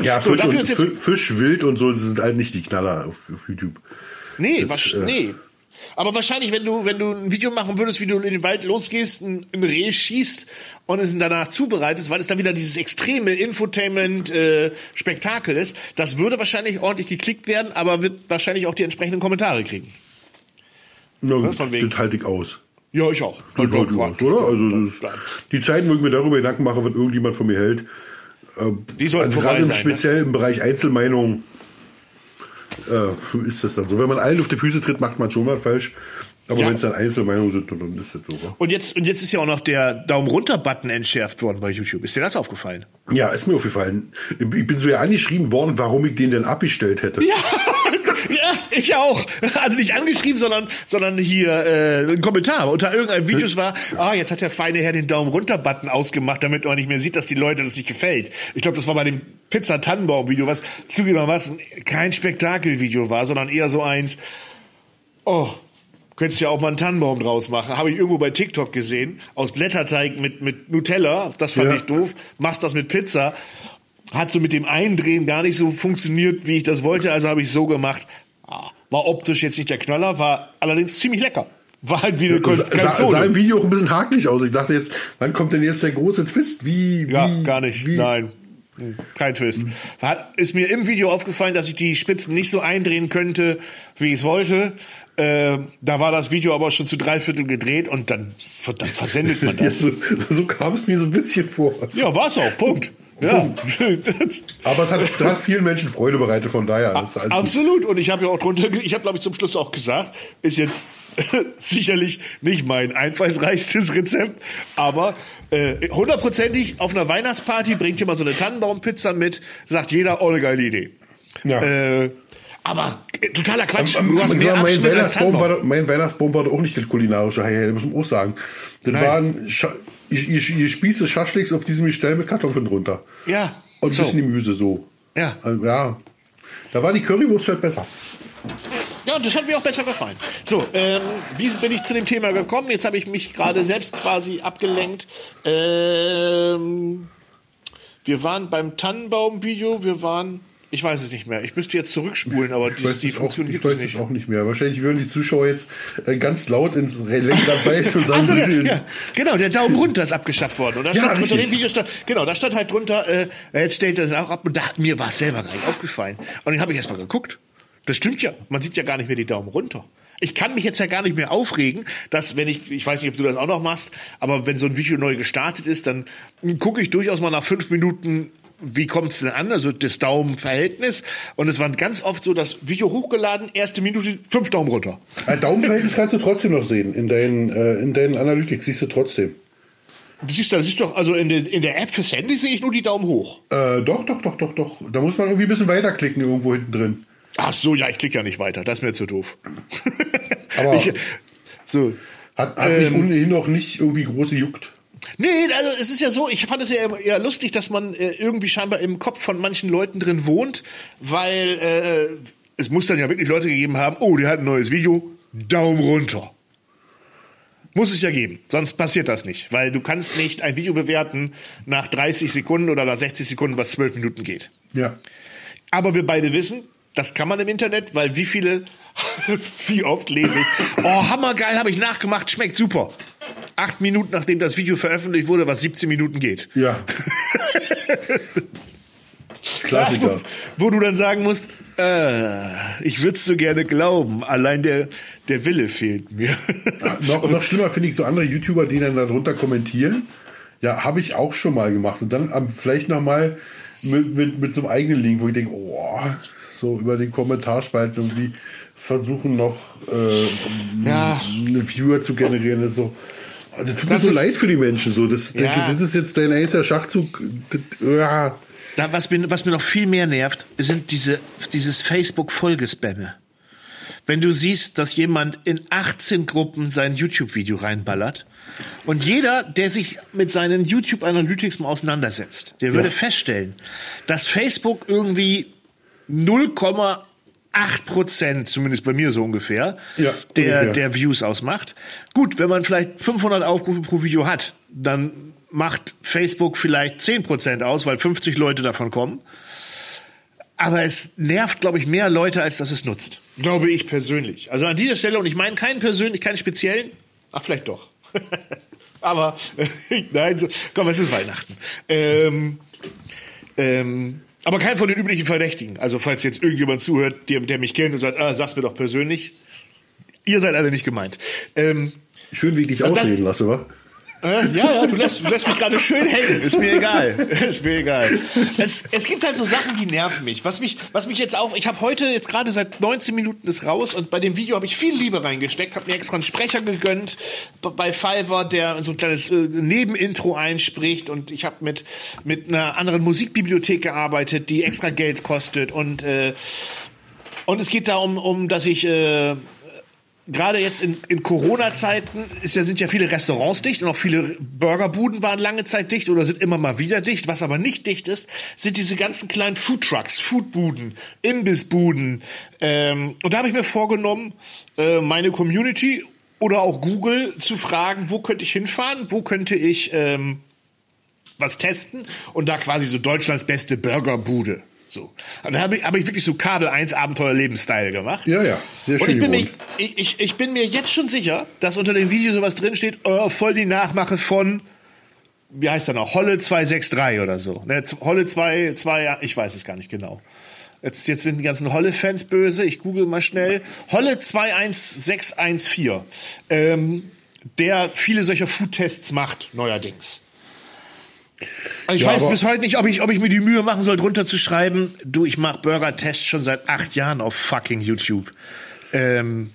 ja, so, Fisch, und, jetzt, Fisch, Wild und so, das sind halt nicht die Knaller auf, auf YouTube. Nee, das, was, äh, nee. Aber wahrscheinlich, wenn du, wenn du ein Video machen würdest, wie du in den Wald losgehst, ein, ein Reh schießt und es danach zubereitest, weil es dann wieder dieses extreme Infotainment-Spektakel äh, ist, das würde wahrscheinlich ordentlich geklickt werden, aber wird wahrscheinlich auch die entsprechenden Kommentare kriegen. Na gut, das halte ich aus. Ja, ich auch. Das halte ich aus, oder? Also ist, die Zeiten, wo ich mir darüber Gedanken mache, was irgendjemand von mir hält, die sollten also gerade im speziell ne? im Bereich Einzelmeinung äh, ist das dann so. Wenn man allen auf die Füße tritt, macht man schon mal falsch. Aber ja. wenn es dann Einzelmeinungen sind, dann ist das so. Und jetzt, und jetzt ist ja auch noch der Daumen runter-Button entschärft worden bei YouTube. Ist dir das aufgefallen? Ja, ist mir aufgefallen. Ich bin so ja angeschrieben worden, warum ich den denn abgestellt hätte. Ja ich auch. Also nicht angeschrieben, sondern, sondern hier äh, ein Kommentar unter irgendeinem Video war, ah, jetzt hat der feine Herr den Daumen runter-Button ausgemacht, damit man nicht mehr sieht, dass die Leute das nicht gefällt. Ich glaube, das war bei dem Pizza-Tannenbaum-Video, was zugegeben was kein Spektakel-Video war, sondern eher so eins, oh, Könntest ja auch mal einen Tannenbaum draus machen. Habe ich irgendwo bei TikTok gesehen. Aus Blätterteig mit, mit Nutella. Das fand ja. ich doof. Machst das mit Pizza. Hat so mit dem Eindrehen gar nicht so funktioniert, wie ich das wollte. Also habe ich so gemacht. War optisch jetzt nicht der Knaller, war allerdings ziemlich lecker. War halt wieder ja, sah, sah im Video auch ein bisschen hakelig aus. Ich dachte jetzt, wann kommt denn jetzt der große Twist? Wie, wie Ja, gar nicht. Wie? Nein. Kein Twist. Hat, ist mir im Video aufgefallen, dass ich die Spitzen nicht so eindrehen könnte, wie ich es wollte. Äh, da war das Video aber schon zu drei Viertel gedreht und dann, dann versendet man das. so, so kam es mir so ein bisschen vor. Ja, war es auch. Punkt. Ja. aber es hat, hat vielen Menschen Freude bereitet, von daher. Absolut. Und ich habe ja auch drunter, ich habe glaube ich zum Schluss auch gesagt, ist jetzt sicherlich nicht mein einfallsreichstes Rezept, aber äh, hundertprozentig auf einer Weihnachtsparty bringt jemand so eine Tannenbaumpizza mit, sagt jeder, oh, eine geile Idee. Ja. Äh, aber äh, totaler Quatsch. Ähm, du hast mehr mein, Weihnachtsbaum war, mein Weihnachtsbaum war doch auch nicht das kulinarische Highlight, muss man auch sagen. Das Nein. waren ich, ich, ich spieße Schaschliks auf diesem Gestell mit Kartoffeln drunter. Ja. Und ein so. bisschen Gemüse so. Ja. Also, ja. Da war die Currywurst halt besser. Ja, das hat mir auch besser gefallen. So, ähm, wie bin ich zu dem Thema gekommen? Jetzt habe ich mich gerade selbst quasi abgelenkt. Ähm, wir waren beim Tannenbaum-Video, wir waren ich weiß es nicht mehr. Ich müsste jetzt zurückspulen, aber die, die Funktion auch, gibt es nicht. Ich weiß es auch nicht mehr. Wahrscheinlich würden die Zuschauer jetzt äh, ganz laut ins Lenkrad beißen und sagen, so, der, ja, genau, der Daumen runter ist abgeschafft worden. Und da stand ja, unter dem Video stand, genau, da stand halt drunter, äh, jetzt stellt er das auch ab und da, mir war es selber gar nicht aufgefallen. Und dann habe ich erstmal geguckt. Das stimmt ja. Man sieht ja gar nicht mehr die Daumen runter. Ich kann mich jetzt ja gar nicht mehr aufregen, dass wenn ich, ich weiß nicht, ob du das auch noch machst, aber wenn so ein Video neu gestartet ist, dann gucke ich durchaus mal nach fünf Minuten wie kommt es denn an? Also das Daumenverhältnis. Und es war ganz oft so, das Video hochgeladen, erste Minute, fünf Daumen runter. Ein Daumenverhältnis kannst du trotzdem noch sehen. In deinen, äh, in deinen Analytics siehst du trotzdem. Das ist, das ist doch, also in, der, in der App fürs Handy sehe ich nur die Daumen hoch. Äh, doch, doch, doch, doch, doch. Da muss man irgendwie ein bisschen weiterklicken irgendwo hinten drin. Ach so, ja, ich klicke ja nicht weiter. Das ist mir zu doof. Aber ich, so. Hat, hat ähm, mich ohnehin noch nicht irgendwie groß gejuckt. Nee, also es ist ja so, ich fand es ja eher lustig, dass man äh, irgendwie scheinbar im Kopf von manchen Leuten drin wohnt, weil äh, es muss dann ja wirklich Leute gegeben haben, oh, der hat ein neues Video, Daumen runter. Muss es ja geben, sonst passiert das nicht, weil du kannst nicht ein Video bewerten nach 30 Sekunden oder nach 60 Sekunden, was 12 Minuten geht. Ja. Aber wir beide wissen, das kann man im Internet, weil wie viele, wie oft lese ich, oh, hammergeil, habe ich nachgemacht, schmeckt super acht Minuten nachdem das Video veröffentlicht wurde, was 17 Minuten geht. Ja. Klassiker. Ja, wo, wo, du dann sagen musst, äh, ich würde es so gerne glauben, allein der, der Wille fehlt mir. Ja, noch, noch schlimmer finde ich so andere YouTuber, die dann darunter kommentieren. Ja, habe ich auch schon mal gemacht. Und dann ähm, vielleicht nochmal mit, mit, mit so einem eigenen Link, wo ich denke, oh, so über den Kommentarspalten irgendwie versuchen noch äh, ja. eine Viewer zu generieren. Das so, also tut das mir so leid für die Menschen. So, das, ja. das ist jetzt dein einziger Schachzug. Das, ja. Da, was, mir, was mir noch viel mehr nervt, sind diese, dieses Facebook-Folgespamme. Wenn du siehst, dass jemand in 18 Gruppen sein YouTube-Video reinballert und jeder, der sich mit seinen YouTube Analytics mal auseinandersetzt, der würde ja. feststellen, dass Facebook irgendwie 0,8 8 Prozent, zumindest bei mir so ungefähr, ja, der, ungefähr. der Views ausmacht. Gut, wenn man vielleicht 500 Aufrufe pro Video hat, dann macht Facebook vielleicht 10 Prozent aus, weil 50 Leute davon kommen. Aber es nervt, glaube ich, mehr Leute, als dass es nutzt. Glaube ich persönlich. Also an dieser Stelle, und ich meine keinen persönlich, keinen speziellen, ach, vielleicht doch. Aber, nein, so, komm, es ist Weihnachten. Ähm, ähm, aber kein von den üblichen Verdächtigen. Also falls jetzt irgendjemand zuhört, der, der mich kennt und sagt, ah, sag's mir doch persönlich. Ihr seid alle nicht gemeint. Ähm, Schön, wie ich dich ausreden lasse, wa? Äh, ja, ja, du lässt, du lässt mich gerade schön hängen. Ist mir egal. Ist mir egal. Es, es gibt halt so Sachen, die nerven mich. Was mich, was mich jetzt auch, ich habe heute jetzt gerade seit 19 Minuten ist raus und bei dem Video habe ich viel Liebe reingesteckt, habe mir extra einen Sprecher gegönnt bei Fiverr, der so ein kleines äh, Nebenintro einspricht und ich habe mit, mit einer anderen Musikbibliothek gearbeitet, die extra Geld kostet und, äh, und es geht darum, um, dass ich, äh, gerade jetzt in, in Corona-Zeiten ja, sind ja viele Restaurants dicht und auch viele Burgerbuden waren lange Zeit dicht oder sind immer mal wieder dicht. Was aber nicht dicht ist, sind diese ganzen kleinen Foodtrucks, Foodbuden, Imbissbuden. Ähm, und da habe ich mir vorgenommen, äh, meine Community oder auch Google zu fragen, wo könnte ich hinfahren, wo könnte ich ähm, was testen und da quasi so Deutschlands beste Burgerbude so. Und da habe ich, hab ich wirklich so Kabel 1 Abenteuer Lebensstyle gemacht. Ja, ja, sehr schön. Und ich bin, mir, ich, ich, ich bin mir jetzt schon sicher, dass unter dem Video sowas drinsteht, oh, voll die Nachmache von, wie heißt der noch, Holle 263 oder so. Ne, Holle 2, 2, ich weiß es gar nicht genau. Jetzt, jetzt sind die ganzen Holle-Fans böse. Ich google mal schnell. Holle 21614. Ähm, der viele solcher Food-Tests macht, neuerdings. Ich ja, weiß bis heute nicht, ob ich, ob ich mir die Mühe machen soll, drunter zu schreiben, du, ich mache Burger-Tests schon seit acht Jahren auf fucking YouTube. Ähm,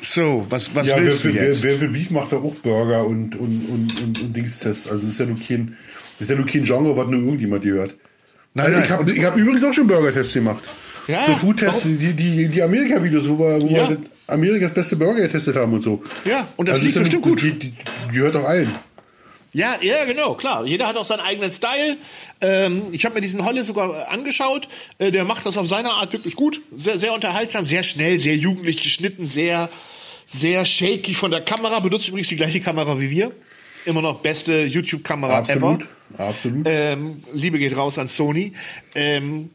so, was, was ja, willst wer, du jetzt? Wer, wer, wer Beef macht da auch Burger und, und, und, und, und Dingstests. Also ist ja nur kein, ist ja nur kein Genre, was nur irgendjemand gehört. Nein, also nein, ich habe hab übrigens auch schon Burger-Tests gemacht. Ja, so Food-Tests, die, die, die Amerika-Videos, wo wir, wo ja. wir Amerikas beste Burger getestet haben und so. Ja, und das also liegt bestimmt gut. Die, die, die gehört auch allen. Ja, ja, genau, klar. Jeder hat auch seinen eigenen Style. Ähm, ich habe mir diesen Holle sogar angeschaut. Äh, der macht das auf seine Art wirklich gut. Sehr, sehr unterhaltsam, sehr schnell, sehr jugendlich geschnitten, sehr, sehr shaky von der Kamera. Benutzt übrigens die gleiche Kamera wie wir. Immer noch beste YouTube-Kamera ever. Absolut. Ähm, Liebe geht raus an Sony. Ähm,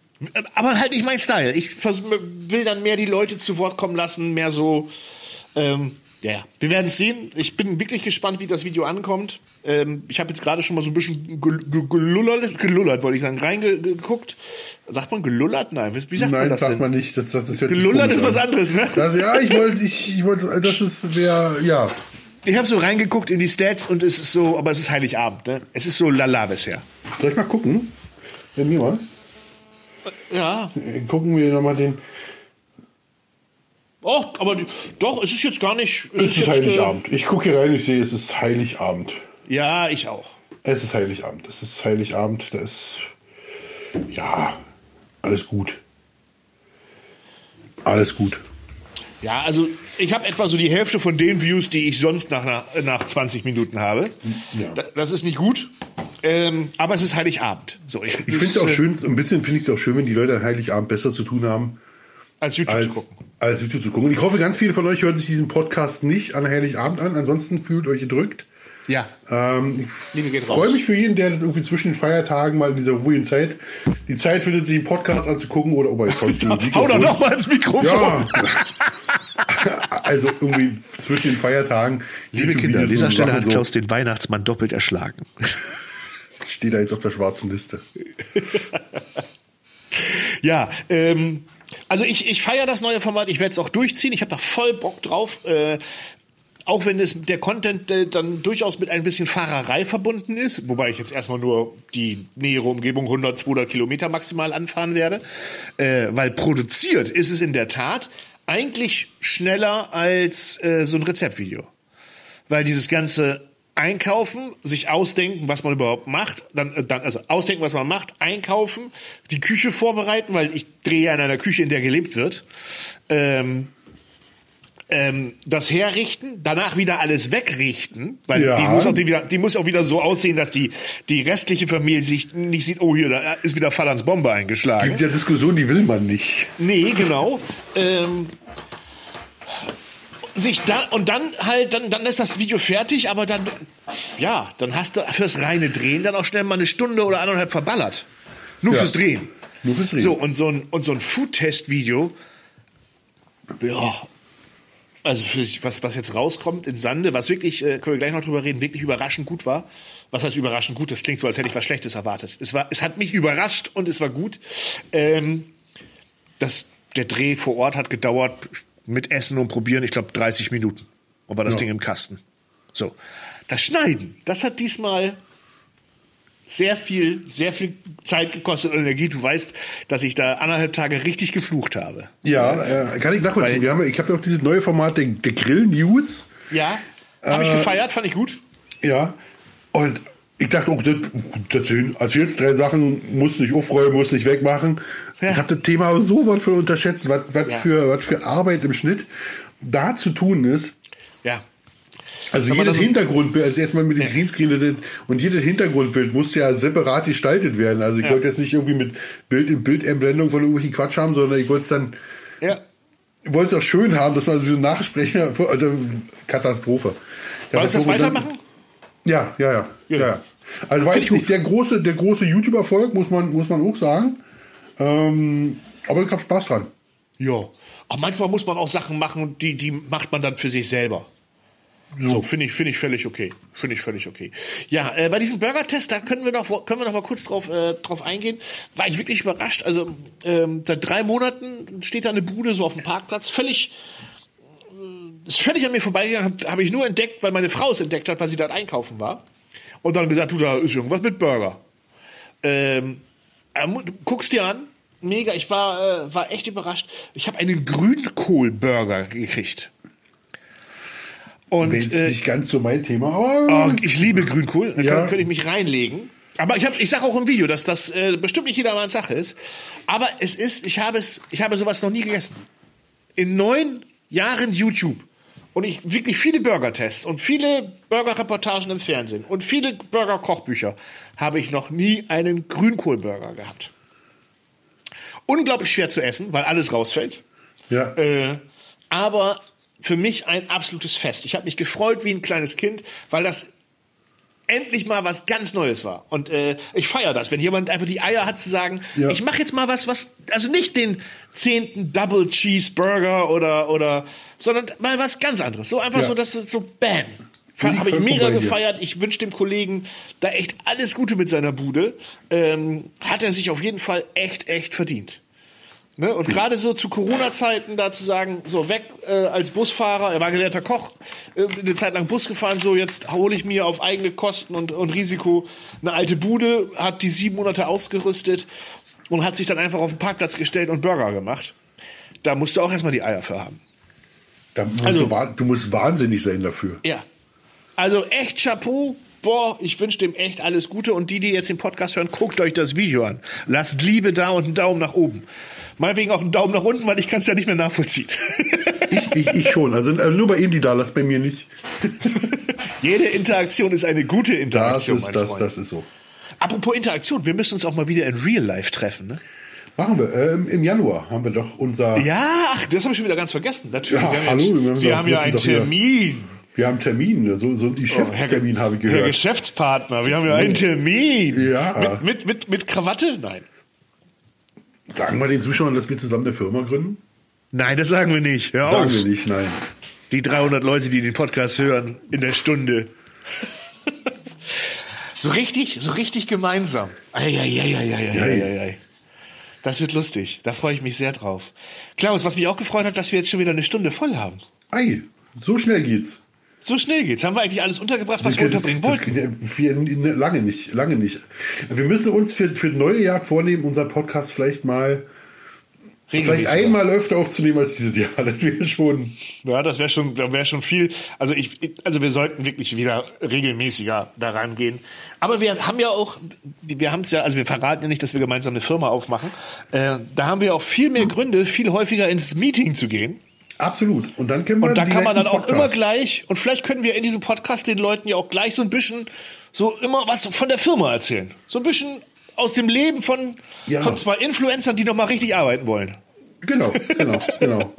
aber halt nicht mein Style. Ich will dann mehr die Leute zu Wort kommen lassen, mehr so. Ähm, ja, ja, wir werden es sehen. Ich bin wirklich gespannt, wie das Video ankommt. Ähm, ich habe jetzt gerade schon mal so ein bisschen gelullert, gelullert wollte ich sagen, reingeguckt. Sagt man gelullert? Nein, wie sagt Nein, man das sagt denn? man nicht. Das, das, das gelullert ist was anderes, ne? Das, ja, ich wollte, ich, ich wollte, das ist, wer, ja. Ich habe so reingeguckt in die Stats und es ist so, aber es ist Heiligabend, ne? Es ist so lala bisher. Soll ich mal gucken? Wenn mir mal. Ja. Gucken wir nochmal den. Oh, aber die, doch, es ist jetzt gar nicht. Es, es ist, jetzt, Heiligabend. Äh, ich gucke hier rein, ich sehe, es ist Heiligabend. Ja, ich auch. Es ist Heiligabend. Es ist Heiligabend. Da ist. Ja, alles gut. Alles gut. Ja, also ich habe etwa so die Hälfte von den Views, die ich sonst nach, nach 20 Minuten habe. Ja. Das ist nicht gut. Ähm, aber es ist Heiligabend. So, ich ich finde es auch schön, ein bisschen finde ich es auch schön, wenn die Leute an Heiligabend besser zu tun haben. Als YouTube als, zu gucken. Als YouTube zu gucken. Ich hoffe, ganz viele von euch hören sich diesen Podcast nicht an Heiligabend an. Ansonsten fühlt euch gedrückt. Ja. Ähm, ich freue mich für jeden, der irgendwie zwischen den Feiertagen mal in dieser ruhigen Zeit die Zeit findet, sich einen Podcast anzugucken oder oh, Hau doch noch mal ins Mikrofon. Ja. also irgendwie zwischen den Feiertagen. Liebe Kinder, an dieser Stelle hat Klaus so. den Weihnachtsmann doppelt erschlagen. Steht da jetzt auf der schwarzen Liste. ja, ähm, also ich, ich feiere das neue Format, ich werde es auch durchziehen, ich habe da voll Bock drauf. Äh, auch wenn es der Content äh, dann durchaus mit ein bisschen Fahrerei verbunden ist, wobei ich jetzt erstmal nur die nähere Umgebung 100, 200 Kilometer maximal anfahren werde, äh, weil produziert ist es in der Tat eigentlich schneller als äh, so ein Rezeptvideo. Weil dieses ganze Einkaufen, sich ausdenken, was man überhaupt macht, dann, äh, dann also ausdenken, was man macht, einkaufen, die Küche vorbereiten, weil ich drehe ja in einer Küche, in der gelebt wird. Ähm, ähm, das herrichten, danach wieder alles wegrichten, weil ja. die, muss auch die, wieder, die muss auch wieder so aussehen, dass die, die restliche Familie sich nicht sieht, oh hier, da ist wieder Vaterns Bombe eingeschlagen. Gibt ja Diskussion, die will man nicht. Nee, genau. Ähm, sich dann und dann halt, dann, dann ist das Video fertig, aber dann, ja, dann hast du fürs reine Drehen dann auch schnell mal eine Stunde oder eineinhalb verballert. Nur ja. fürs Drehen. Nur fürs Drehen. So, und so ein, und so ein Food-Test-Video, ja, also was, was jetzt rauskommt in Sande, was wirklich, äh, können wir gleich noch drüber reden, wirklich überraschend gut war. Was heißt überraschend gut? Das klingt so, als hätte ich was Schlechtes erwartet. Es, war, es hat mich überrascht und es war gut. Ähm, das, der Dreh vor Ort hat gedauert mit Essen und Probieren, ich glaube, 30 Minuten. Und war das ja. Ding im Kasten. So. Das Schneiden, das hat diesmal sehr viel, sehr viel Zeit gekostet und Energie. Du weißt, dass ich da anderthalb Tage richtig geflucht habe. Ja, äh, kann ich nachvollziehen. Wir haben, ich habe ja auch dieses neue Format, der, der Grill News. Ja, habe ich äh, gefeiert, fand ich gut. Ja, und ich dachte auch, das, das sind, also jetzt drei Sachen, muss nicht aufräumen, muss nicht wegmachen. Ja. Ich habe das Thema so was von unterschätzt, was, was, ja. für, was für Arbeit im Schnitt da zu tun ist. Ja. Also jedes Hintergrundbild, also erstmal mit dem ja. Greenscreen und jedes Hintergrundbild muss ja separat gestaltet werden. Also ich ja. wollte jetzt nicht irgendwie mit Bild in Bildentblendung von irgendwelchen Quatsch haben, sondern ich wollte es dann, ja. ich wollte es auch schön haben, dass man so Nachsprecher, also Katastrophe. Wollen wir das weitermachen? Ja, ja, ja, ja. ja. Also war jetzt nicht der große, der große YouTube-Erfolg, muss man, muss man auch sagen. Ähm, aber ich habe Spaß dran. Ja. Auch manchmal muss man auch Sachen machen, die, die macht man dann für sich selber. So, so finde ich, finde ich völlig okay. Finde ich völlig okay. Ja, äh, bei diesem Burger-Test, da können wir noch, können wir noch mal kurz drauf, äh, drauf eingehen. War ich wirklich überrascht. Also, ähm, seit drei Monaten steht da eine Bude so auf dem Parkplatz. Völlig, ist völlig an mir vorbeigegangen. Habe hab ich nur entdeckt, weil meine Frau es entdeckt hat, weil sie dort einkaufen war. Und dann gesagt, du, da ist irgendwas mit Burger. Ähm, äh, guckst dir an. Mega, ich war, äh, war echt überrascht. Ich habe einen Grünkohl-Burger gekriegt. Und Wenn's äh, nicht ganz so mein Thema, aber. Oh, ich liebe Grünkohl, da ja. könnte ich mich reinlegen. Aber ich, hab, ich sage auch im Video, dass das äh, bestimmt nicht jedermanns Sache ist. Aber es ist, ich habe es, ich habe sowas noch nie gegessen. In neun Jahren YouTube und ich wirklich viele Burger-Tests und viele Burger-Reportagen im Fernsehen und viele Burger-Kochbücher habe ich noch nie einen Grünkohlburger gehabt. Unglaublich schwer zu essen, weil alles rausfällt. Ja. Äh, aber für mich ein absolutes Fest. Ich habe mich gefreut wie ein kleines Kind, weil das endlich mal was ganz Neues war. Und äh, ich feiere das, wenn jemand einfach die Eier hat zu sagen, Ja. ich mache jetzt mal was, was, also nicht den zehnten Double Cheeseburger oder, oder, sondern mal was ganz anderes. So einfach Ja. so, dass es so bam. Habe ich mega gefeiert. Ich wünsche dem Kollegen da echt alles Gute mit seiner Bude. Ähm, hat er sich auf jeden Fall echt, echt verdient. Ne? Und gerade so zu Corona-Zeiten da zu sagen, so weg äh, als Busfahrer, er war gelernter Koch, äh, eine Zeit lang Bus gefahren, so jetzt hole ich mir auf eigene Kosten und, und Risiko eine alte Bude, hat die sieben Monate ausgerüstet und hat sich dann einfach auf den Parkplatz gestellt und Burger gemacht. Da musst du auch erstmal die Eier für haben. Musst Also- du, du musst wahnsinnig sein dafür. Ja. Also echt Chapeau. Boah, ich wünsche dem echt alles Gute. Und die, die jetzt den Podcast hören, guckt euch das Video an. Lasst Liebe da und einen Daumen nach oben. Meinetwegen auch einen Daumen nach unten, weil ich kann es ja nicht mehr nachvollziehen. Ich, ich, ich schon. Also äh, nur bei ihm die da, lass bei mir nicht. Jede Interaktion ist eine gute Das Interaktion, ist, mein das, das ist so. Apropos Interaktion, wir müssen uns auch mal wieder in Real Life treffen. Ne? Machen wir. Ähm, Im Januar haben wir doch unser. Ja, ach, das habe ich schon wieder ganz vergessen. Natürlich. Ja, wir haben, hallo, jetzt, wir haben wir ja einen Termin. Wir haben Termin, so, so einen Oh, Geschäftstermin habe ich Herr gehört. Geschäftspartner, wir haben ja einen Termin. Ja. Mit, mit, mit, mit Krawatte? Nein. Sagen wir den Zuschauern, dass wir zusammen eine Firma gründen? Nein, das sagen wir nicht. Hör Sagen auf. wir nicht, nein. Die 300 Leute, die den Podcast hören in der Stunde. so richtig, so richtig gemeinsam. Eieieiei. Das wird lustig. Da freue ich mich sehr drauf. Klaus, was mich auch gefreut hat, dass wir jetzt schon wieder eine Stunde voll haben. Ei, so schnell geht's. So schnell geht's. Haben wir eigentlich alles untergebracht, was wir Das- unterbringen das- wollten? das- Wir, ne, lange nicht, lange nicht. Wir müssen uns für, für das neue Jahr vornehmen, unseren Podcast vielleicht mal, vielleicht einmal öfter aufzunehmen als dieses Jahr. Das wäre schon. Ja, das wäre schon, das wäre schon viel. Also ich, also wir sollten wirklich wieder regelmäßiger daran gehen. Aber wir haben ja auch, wir haben es ja, also wir verraten ja nicht, dass wir gemeinsam eine Firma aufmachen. Äh, da haben wir auch viel mehr Gründe, viel häufiger ins Meeting zu gehen. Absolut. Und dann können wir Und da kann man dann auch immer gleich, und vielleicht können wir in diesem Podcast den Leuten ja auch gleich so ein bisschen, so immer was von der Firma erzählen. So ein bisschen aus dem Leben von, Ja. von zwei Influencern, die noch mal richtig arbeiten wollen. Genau, genau, genau.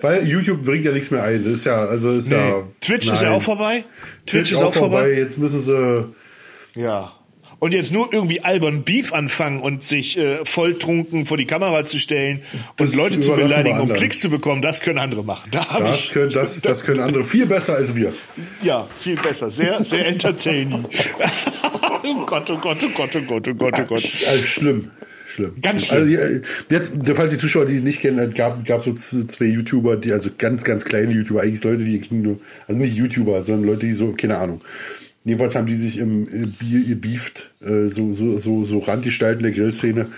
Weil YouTube bringt ja nichts mehr ein. Das ist ja, also ist ja. Twitch ist ja nein. auch vorbei. Twitch, ist auch vorbei. Jetzt müssen sie. Ja. Und jetzt nur irgendwie albern Beef anfangen und sich äh, volltrunken vor die Kamera zu stellen und Das Leute zu beleidigen, um. Klicks zu bekommen, das können andere machen. Da Das ich können, das, das können andere viel besser als wir. ja viel besser, sehr sehr entertaining. oh Gott, oh Gott, oh Gott, oh Gott, oh Gott, oh Gott. Also schlimm. Schlimm. Ganz schlimm. Also, jetzt, falls die Zuschauer die nicht kennen, es gab, gab so zwei YouTuber, die, also ganz, ganz kleine YouTuber, eigentlich Leute, die nur, also nicht YouTuber, sondern Leute, die so, keine Ahnung. Jedenfalls haben die sich im äh, Bier gebieft, äh, so, so, so, so Randgestalten der Grillszene.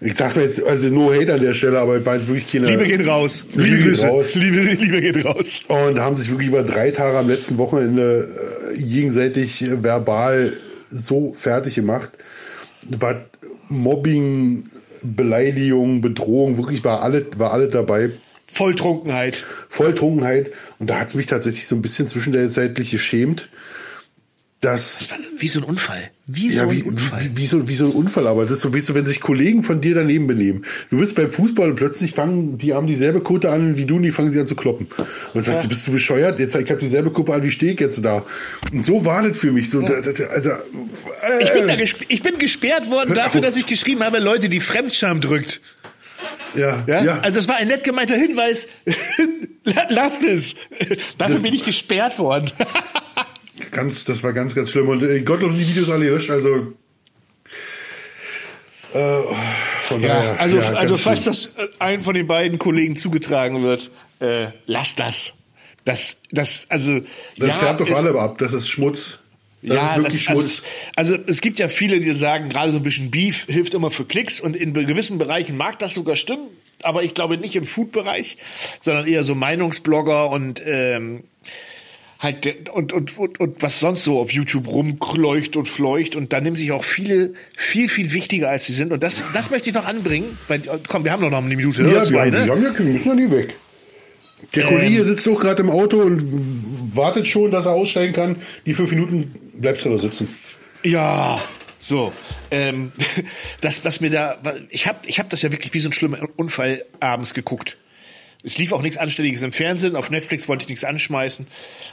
Ich sag mir jetzt, also no hate an der Stelle, aber es war jetzt wirklich keine. Liebe geht raus. Liebe Liebe geht Grüße. raus. Liebe, Liebe geht raus. Und haben sich wirklich über drei Tage am letzten Wochenende äh, gegenseitig verbal so fertig gemacht. War Mobbing, Beleidigung, Bedrohung, wirklich war alles, war alles dabei. Volltrunkenheit. Volltrunkenheit. Und da hat es mich tatsächlich so ein bisschen zwischenzeitlich geschämt, dass. Wie so ein Unfall. Wie so Ja, wie, ein Unfall. wie, wie, so, wie so ein Unfall, aber das ist so, weißt du, wenn sich Kollegen von dir daneben benehmen. Du bist beim Fußball und plötzlich fangen, die haben dieselbe Kutte an wie du und die fangen sie an zu kloppen. Und sagst du, bist du bescheuert? Jetzt, ich habe dieselbe Kuppe an, wie stehe ich jetzt da? Und so war das für mich. So, da, da, also, äh, Ich bin, da ich bin gesperrt worden dafür, dass ich geschrieben habe, Leute, die Fremdscham drückt. ja, Ja? ja. Also das war ein nett gemeinter Hinweis. La- Lasst es. Dafür bin ich gesperrt worden. ganz, das war ganz, ganz schlimm. Und äh, Gottlob die Videos alle gelöscht, also. Äh, von daher, also, ja, also falls schlimm. das äh, einem von den beiden Kollegen zugetragen wird, äh, lasst das. Das, das, also Das ja, färbt doch alle ab. Das ist Schmutz. Das ja, ist wirklich das, also, Schmutz. es, also es gibt ja viele, die sagen, gerade so ein bisschen Beef hilft immer für Klicks und in gewissen Bereichen mag das sogar stimmen, aber ich glaube nicht im Food-Bereich, sondern eher so Meinungsblogger und ähm, halt und, und, und, und was sonst so auf YouTube rumkleucht und fleucht und da nehmen sich auch viele viel, viel wichtiger als sie sind und das, das möchte ich noch anbringen, weil, komm, wir haben doch noch eine Minute ja, oder wir zwei, haben, ne? die haben ja, wir müssen ja nie weg. Der Kollege ähm, sitzt auch gerade im Auto und wartet schon, dass er aussteigen kann. Die fünf Minuten bleibst du da sitzen. Ja, so. Ähm, das, was mir da, ich habe ich hab das ja wirklich wie so ein schlimmer Unfall abends geguckt. Es lief auch nichts Anständiges im Fernsehen. Auf Netflix wollte ich nichts anschmeißen.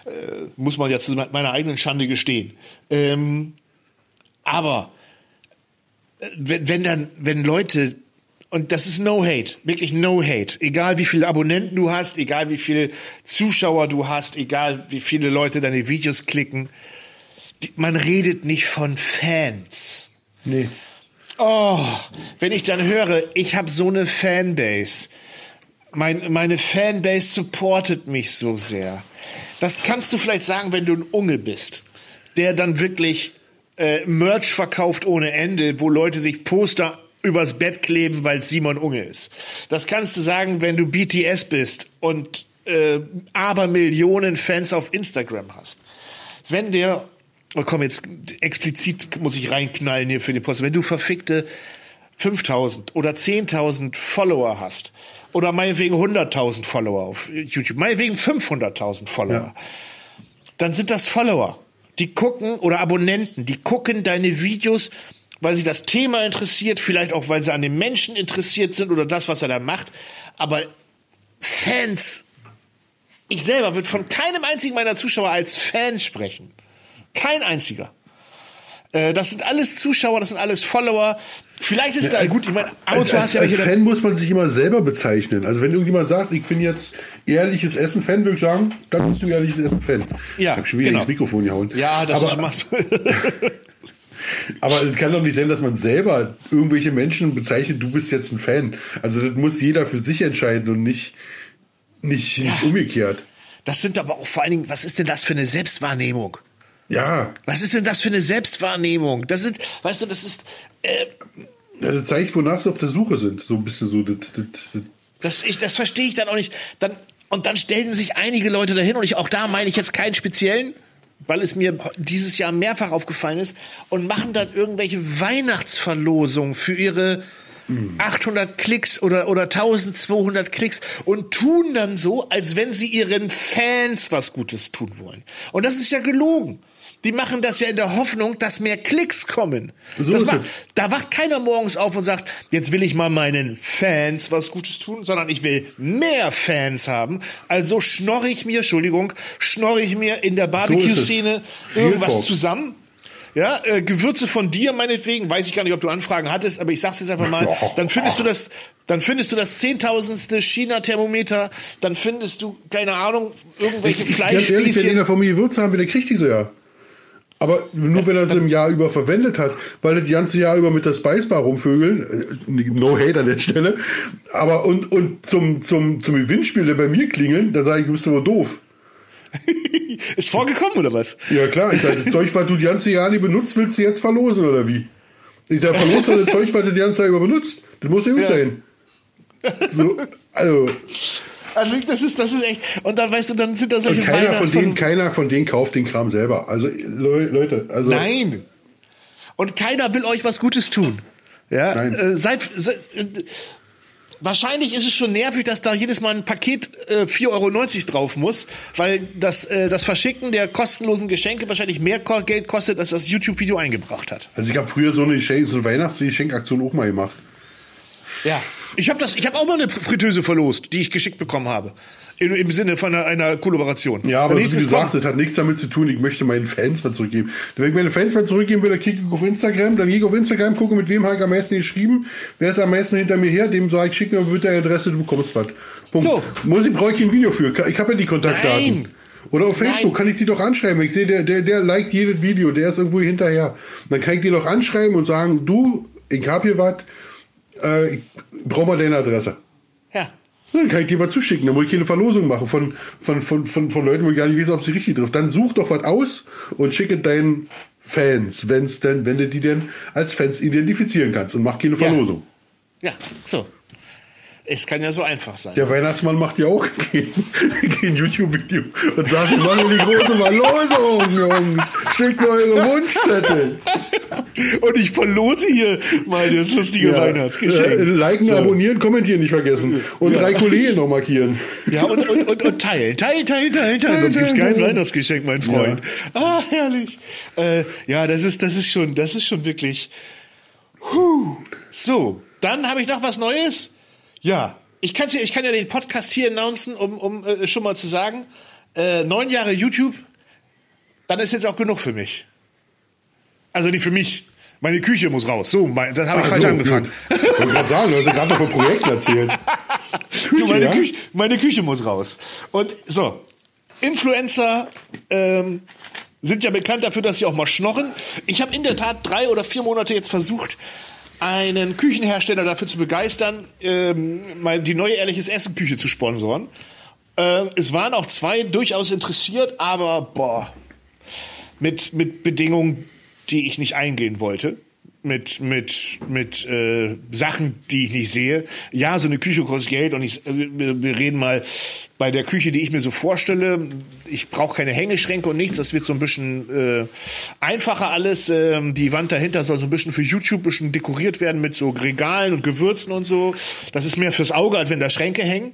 Äh, muss man ja zu meiner eigenen Schande gestehen. Ähm, aber äh, wenn, wenn dann, wenn Leute und das ist no hate, wirklich no hate. Egal wie viele Abonnenten du hast, egal wie viele Zuschauer du hast, egal wie viele Leute deine Videos klicken, man redet nicht von Fans. Nee. Oh, wenn ich dann höre, ich habe so eine Fanbase. Mein, meine Fanbase supportet mich so sehr. Das kannst du vielleicht sagen, wenn du ein Unge bist, der dann wirklich äh, Merch verkauft ohne Ende, wo Leute sich Poster übers Bett kleben, weil Simon Unge ist. Das kannst du sagen, wenn du BTS bist und äh, aber Millionen Fans auf Instagram hast. Wenn der, oh komm, jetzt explizit muss ich reinknallen hier für die Post, wenn du verfickte 5000 oder 10.000 Follower hast oder meinetwegen 100.000 Follower auf YouTube, meinetwegen 500.000 Follower, ja. dann sind das Follower. Die gucken oder Abonnenten, die gucken deine Videos weil sie das Thema interessiert, vielleicht auch, weil sie an dem Menschen interessiert sind oder das, was er da macht. Aber Fans, ich selber würde von keinem einzigen meiner Zuschauer als Fan sprechen. Kein einziger. Äh, das sind alles Zuschauer, das sind alles Follower. Vielleicht ist ja, da gut, ich meine, als, als, als Fan muss man sich immer selber bezeichnen. Also wenn irgendjemand sagt, ich bin jetzt ehrliches Essen-Fan, würde ich sagen, dann bist du ehrliches Essen-Fan. Ja, ich habe schon wieder genau. ins Mikrofon gehauen. Ja, das Aber, ist Aber es kann doch nicht sein, dass man selber irgendwelche Menschen bezeichnet, du bist jetzt ein Fan. Also das muss jeder für sich entscheiden und nicht, nicht, ja. nicht umgekehrt. Das sind aber auch vor allen Dingen, was ist denn das für eine Selbstwahrnehmung? Ja. Was ist denn das für eine Selbstwahrnehmung? Das sind, weißt du, das ist. Äh, ja, das zeigt, wonach sie auf der Suche sind. So ein bisschen so. Das, das, das. das, ich, das verstehe ich dann auch nicht. Dann, und dann stellen sich einige Leute dahin, und ich, auch da meine ich jetzt keinen speziellen, weil es mir dieses Jahr mehrfach aufgefallen ist, und machen dann irgendwelche Weihnachtsverlosungen für ihre 800 Klicks oder, oder 1200 Klicks und tun dann so, als wenn sie ihren Fans was Gutes tun wollen. Und das ist ja gelogen. Die machen das ja in der Hoffnung, dass mehr Klicks kommen. So macht, da wacht keiner morgens auf und sagt, jetzt will ich mal meinen Fans was Gutes tun, sondern ich will mehr Fans haben. Also schnorre ich mir, Entschuldigung, schnorre ich mir in der Barbecue-Szene so irgendwas zusammen. Ja, äh, Gewürze von dir meinetwegen, weiß ich gar nicht, ob du Anfragen hattest, aber ich sag's jetzt einfach mal, dann findest du das, dann findest du das zehntausendste China-Thermometer, dann findest du, keine Ahnung, irgendwelche Fleischspießchen. Ganz ehrlich, wenn der von mir Gewürze haben will, der kriegt die so ja. Aber nur wenn er sie im Jahr über verwendet hat, weil er das ganze Jahr über mit der Spicebar rumvögeln, äh, no hate an der Stelle, aber und, und zum, zum, zum Gewinnspiel, der bei mir klingeln, da sage ich, du bist aber doof. Ist vorgekommen oder was? Ja klar, ich sage, Zeug, was du die ganze Jahr nicht benutzt, willst du jetzt verlosen oder wie? Ich sage, verlost das Zeug, was du die ganze Zeit über benutzt. Das muss ja gut sein. So, also. Also das ist, das ist echt. Und dann weißt du, dann sind da solche und keiner von denen, keiner von denen kauft den Kram selber. Also Leute, also nein. Und keiner will euch was Gutes tun. Ja, nein. Äh, seid, seid äh, Wahrscheinlich ist es schon nervig, dass da jedes Mal ein Paket äh, 4,90 Euro drauf muss, weil das, äh, das Verschicken der kostenlosen Geschenke wahrscheinlich mehr Geld kostet, als das YouTube-Video eingebracht hat. Also ich habe früher so eine, Geschenk so eine Weihnachtsgeschenkaktion auch mal gemacht. Ja. Ich habe habe auch mal eine Fritteuse verlost, die ich geschickt bekommen habe. Im, im Sinne von einer, einer Kollaboration. Ja, aber wie gesagt, das hat nichts damit zu tun, ich möchte meinen Fans mal zurückgeben. Wenn ich meine Fans mal zurückgeben will, dann klicke ich auf Instagram, dann gehe ich auf Instagram, gucke, mit wem habe ich am meisten geschrieben, wer ist am meisten hinter mir her, dem sage ich, schick mir bitte eine Adresse, du bekommst was. Punkt. So. Muss ich, brauche ich ein Video für. Ich habe ja die Kontaktdaten. Nein. Oder auf Facebook Nein. kann ich die doch anschreiben. Ich sehe, der, der, der liked jedes Video, der ist irgendwo hinterher. Dann kann ich die doch anschreiben und sagen, du, ich habe hier was, äh, ich brauche mal deine Adresse. Ja. Dann kann ich dir was zuschicken. Dann muss ich keine Verlosung machen von, von, von, von, von Leuten, wo ich gar nicht weiß, ob sie richtig trifft. Dann such doch was aus und schicke deinen Fans, wenn's denn, wenn du die denn als Fans identifizieren kannst und mach keine Verlosung. Ja, ja so. Es kann ja so einfach sein. Der Weihnachtsmann macht ja auch kein YouTube-Video und sagt, wir machen die große Verlosung, Jungs. Schickt mir eure Wunschzettel. Und ich verlose hier mal das lustige ja. Weihnachtsgeschenk. Äh, liken, so. abonnieren, kommentieren nicht vergessen. Und ja. drei Kollegen noch markieren. Ja, und, und, und, und teilen. Teilen, teilen, teilen, teilen. Sonst gibt es kein Weihnachtsgeschenk, mein Freund. Ja. Ah, herrlich. Äh, ja, das ist, das ist schon, das ist schon wirklich. Huh. So, dann habe ich noch was Neues. Ja, ich, kann's, ich kann ja den Podcast hier announcen, um, um äh, schon mal zu sagen, äh, neun Jahre YouTube, dann ist jetzt auch genug für mich. Also nicht für mich. Meine Küche muss raus. So, mein, das habe ich Ach falsch so, angefangen. Ich wollte gerade sagen, du hast ja gerade noch von Projekten erzählt. Küche, du, meine, ja? Küche, meine Küche muss raus. Und so, Influencer ähm, sind ja bekannt dafür, dass sie auch mal schnorren. Ich habe in der Tat drei oder vier Monate jetzt versucht, einen Küchenhersteller dafür zu begeistern, ähm, mal die neue Ehrliches Essen Küche zu sponsoren. Äh, es waren auch zwei durchaus interessiert, aber boah, mit, mit Bedingungen, die ich nicht eingehen wollte. Mit, mit, mit äh, Sachen, die ich nicht sehe. Ja, so eine Küche kostet Geld und ich, äh, wir reden mal bei der Küche, die ich mir so vorstelle. Ich brauche keine Hängeschränke und nichts. Das wird so ein bisschen äh, einfacher alles. Ähm, die Wand dahinter soll so ein bisschen für YouTube ein bisschen dekoriert werden mit so Regalen und Gewürzen und so. Das ist mehr fürs Auge, als wenn da Schränke hängen.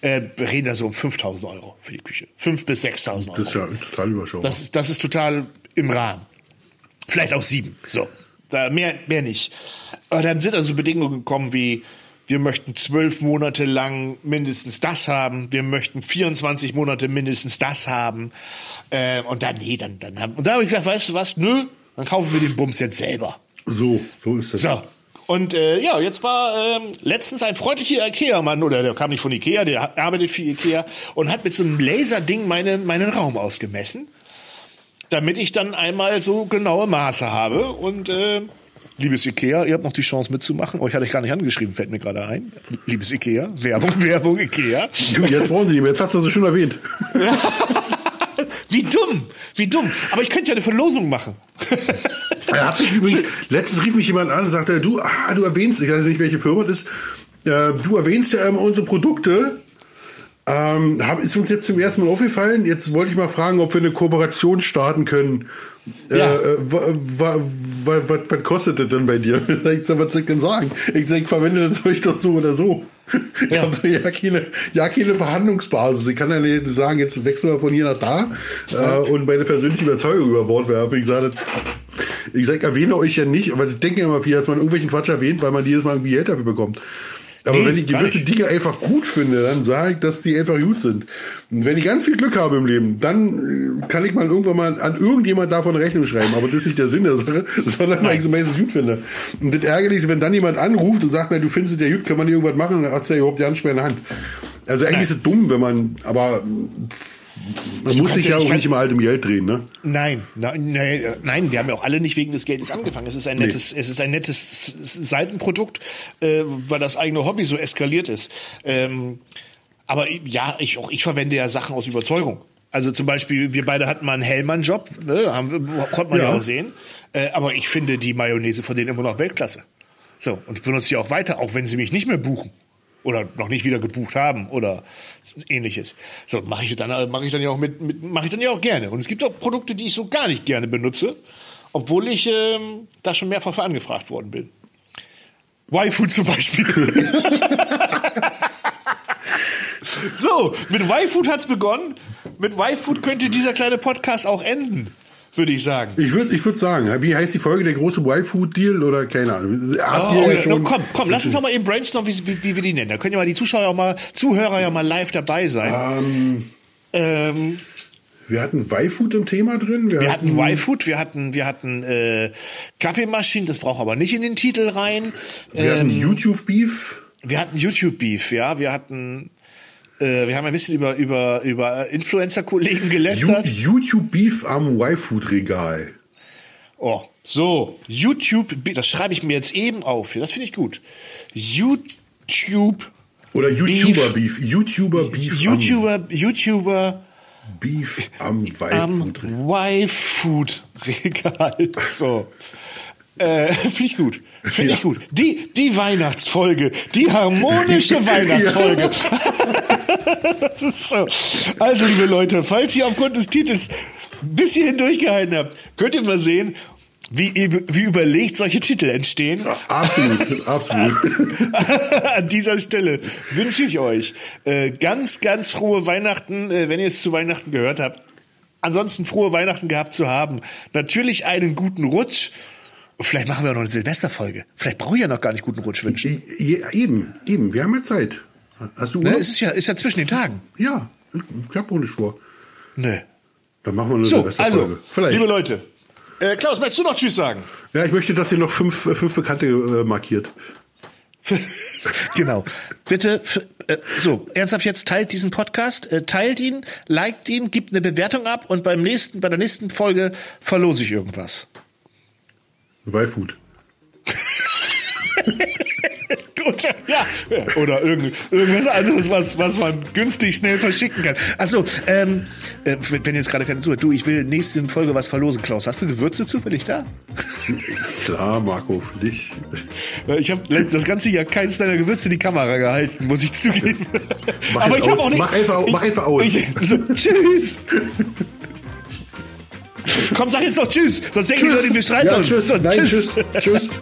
Äh, wir reden da so um 5000 Euro für die Küche. 5.000 bis 6.000 Euro. Das ist ja total überschaubar. Das ist, das ist total im Rahmen. Vielleicht auch sieben. So. Da mehr, mehr nicht. Aber dann sind also Bedingungen gekommen wie, wir möchten zwölf Monate lang mindestens das haben, wir möchten 24 Monate mindestens das haben. Äh, und dann, nee, dann, dann haben, und da habe ich gesagt, weißt du was, nö, dann kaufen wir den Bums jetzt selber. So, so ist das. So, und äh, ja, jetzt war ähm, letztens ein freundlicher Ikea-Mann, oder der kam nicht von Ikea, der arbeitet für Ikea und hat mit so einem Laserding meine, meinen Raum ausgemessen, damit ich dann einmal so genaue Maße habe. Und äh, liebes Ikea, ihr habt noch die Chance mitzumachen. Euch hatte ich gar nicht angeschrieben, fällt mir gerade ein. Liebes Ikea, Werbung, Werbung, Ikea. Du, jetzt brauchen Sie nicht mehr, jetzt hast du sie schon erwähnt. Wie dumm, wie dumm. Aber ich könnte ja eine Verlosung machen. Er hat mich übrigens, letztens rief mich jemand an und sagte, du, ah, du erwähnst, ich weiß nicht, welche Firma das ist, äh, du erwähnst ja immer unsere Produkte. Ähm, ist uns jetzt zum ersten Mal aufgefallen. Jetzt wollte ich mal fragen, ob wir eine Kooperation starten können. Ja. Äh, was kostet das denn bei dir? Ich sag, was soll ich denn sagen? Ich sag, ich verwende das euch doch so oder so. Ich ja. habe ja keine, ja keine Verhandlungsbasis. Ich kann ja nicht sagen, jetzt wechseln wir von hier nach da ja. äh, und meine persönliche Überzeugung über Bord werfen. Ich sage, ich sag, erwähne euch ja nicht, aber ich denke immer viel, dass man irgendwelchen Quatsch erwähnt, weil man jedes Mal irgendwie Geld dafür bekommt. Aber nee, wenn ich gewisse Dinge einfach gut finde, dann sage ich, dass die einfach gut sind. Und wenn ich ganz viel Glück habe im Leben, dann äh, kann ich mal irgendwann mal an irgendjemand davon Rechnung schreiben. Aber das ist nicht der Sinn der Sache, sondern weil ich es meistens gut finde. Und das ärgerlich ist, wenn dann jemand anruft und sagt, na, du findest es ja gut, kann man dir irgendwas machen, dann hast du ja überhaupt die Handschuhe in der Hand. Also eigentlich Nein. ist es dumm, wenn man, aber man also muss sich ja auch nicht immer alt im Geld drehen, ne? Nein, nein, nein, nein, wir haben ja auch alle nicht wegen des Geldes angefangen. Es ist ein nettes, nee. es ist ein nettes Seitenprodukt, äh, weil das eigene Hobby so eskaliert ist. Ähm, aber ja, ich, auch ich verwende ja Sachen aus Überzeugung. Also zum Beispiel, wir beide hatten mal einen Hellmann-Job, ne, haben, konnte man ja, ja auch sehen. Äh, aber ich finde die Mayonnaise von denen immer noch Weltklasse. So, und ich benutze sie auch weiter, auch wenn sie mich nicht mehr buchen oder noch nicht wieder gebucht haben oder ähnliches. So mache ich dann mache ich dann ja auch mit, mit mache ich dann ja auch gerne. Und es gibt auch Produkte, die ich so gar nicht gerne benutze, obwohl ich ähm, da schon mehrfach für angefragt worden bin. Y-Food zum Beispiel. so, mit Y-Food hat's begonnen. Mit Y-Food könnte dieser kleine Podcast auch enden würde ich sagen. Ich würde ich würd sagen, wie heißt die Folge, der große Y-Food-Deal oder keine Ahnung. Oh, ja, schon, komm, komm, lass uns doch mal eben brainstormen, wie, wie, wir die nennen. Da können ja mal die Zuschauer auch mal, Zuhörer ja mal live dabei sein. Ähm, ähm, wir hatten Y-Food im Thema drin. Wir, wir hatten, hatten Y-Food, wir hatten, wir hatten äh, Kaffeemaschinen, das braucht aber nicht in den Titel rein. Wir ähm, hatten YouTube-Beef. Wir hatten YouTube-Beef, ja. Wir hatten äh, wir haben ein bisschen über, über, über Influencer-Kollegen gelästert. YouTube Beef am Y-Food-Regal. Oh, so. YouTube, das schreibe ich mir jetzt eben auf. Das finde ich gut. YouTube. Oder YouTuber Beef. Beef. YouTuber Beef. YouTuber, am, YouTuber. Beef am Y-Food-Regal. So. Äh, Finde ich gut. Finde ja. ich gut. Die, die Weihnachtsfolge. Die harmonische Weihnachtsfolge. das ist so. Also, liebe Leute, falls ihr aufgrund des Titels ein bisschen durchgehalten habt, könnt ihr mal sehen, wie, wie überlegt solche Titel entstehen. Ja, absolut, absolut. An dieser Stelle wünsche ich euch äh, ganz, ganz frohe Weihnachten, äh, wenn ihr es zu Weihnachten gehört habt. Ansonsten frohe Weihnachten gehabt zu haben. Natürlich einen guten Rutsch. Vielleicht machen wir auch noch eine Silvesterfolge. Vielleicht brauche ich ja noch gar nicht guten Rutsch wünschen. Eben, eben. Wir haben ja Zeit. Hast du ne, Urlaub? Ne, ist ja, ist ja zwischen den Tagen. Ja, ich habe ohne Spur. Nö. Dann machen wir eine so, Silvesterfolge. Also, Vielleicht. liebe Leute, äh, Klaus, möchtest du noch Tschüss sagen? Ja, ich möchte, dass ihr noch fünf, äh, fünf Bekannte äh, markiert. genau. Bitte, äh, so, ernsthaft jetzt, teilt diesen Podcast, äh, teilt ihn, liked ihn, gibt eine Bewertung ab und beim nächsten, bei der nächsten Folge verlose ich irgendwas. Y-Food. Gut, ja. Oder irgend, irgendwas anderes, was, was man günstig schnell verschicken kann. Achso, ähm, äh, wenn jetzt gerade keine zuhört, du, ich will nächste Folge was verlosen, Klaus. Hast du Gewürze zufällig da? Klar, Marco, für dich. Ich habe das ganze Jahr keins deiner Gewürze in die Kamera gehalten, muss ich zugeben. Mach Aber ich habe auch nicht. Mach einfach, ich, mach einfach aus. Ich, so, tschüss. Komm, sag jetzt noch Tschüss, sonst denken die Leute, wir streiten ja, uns. Tschüss. Nein, tschüss. tschüss. tschüss.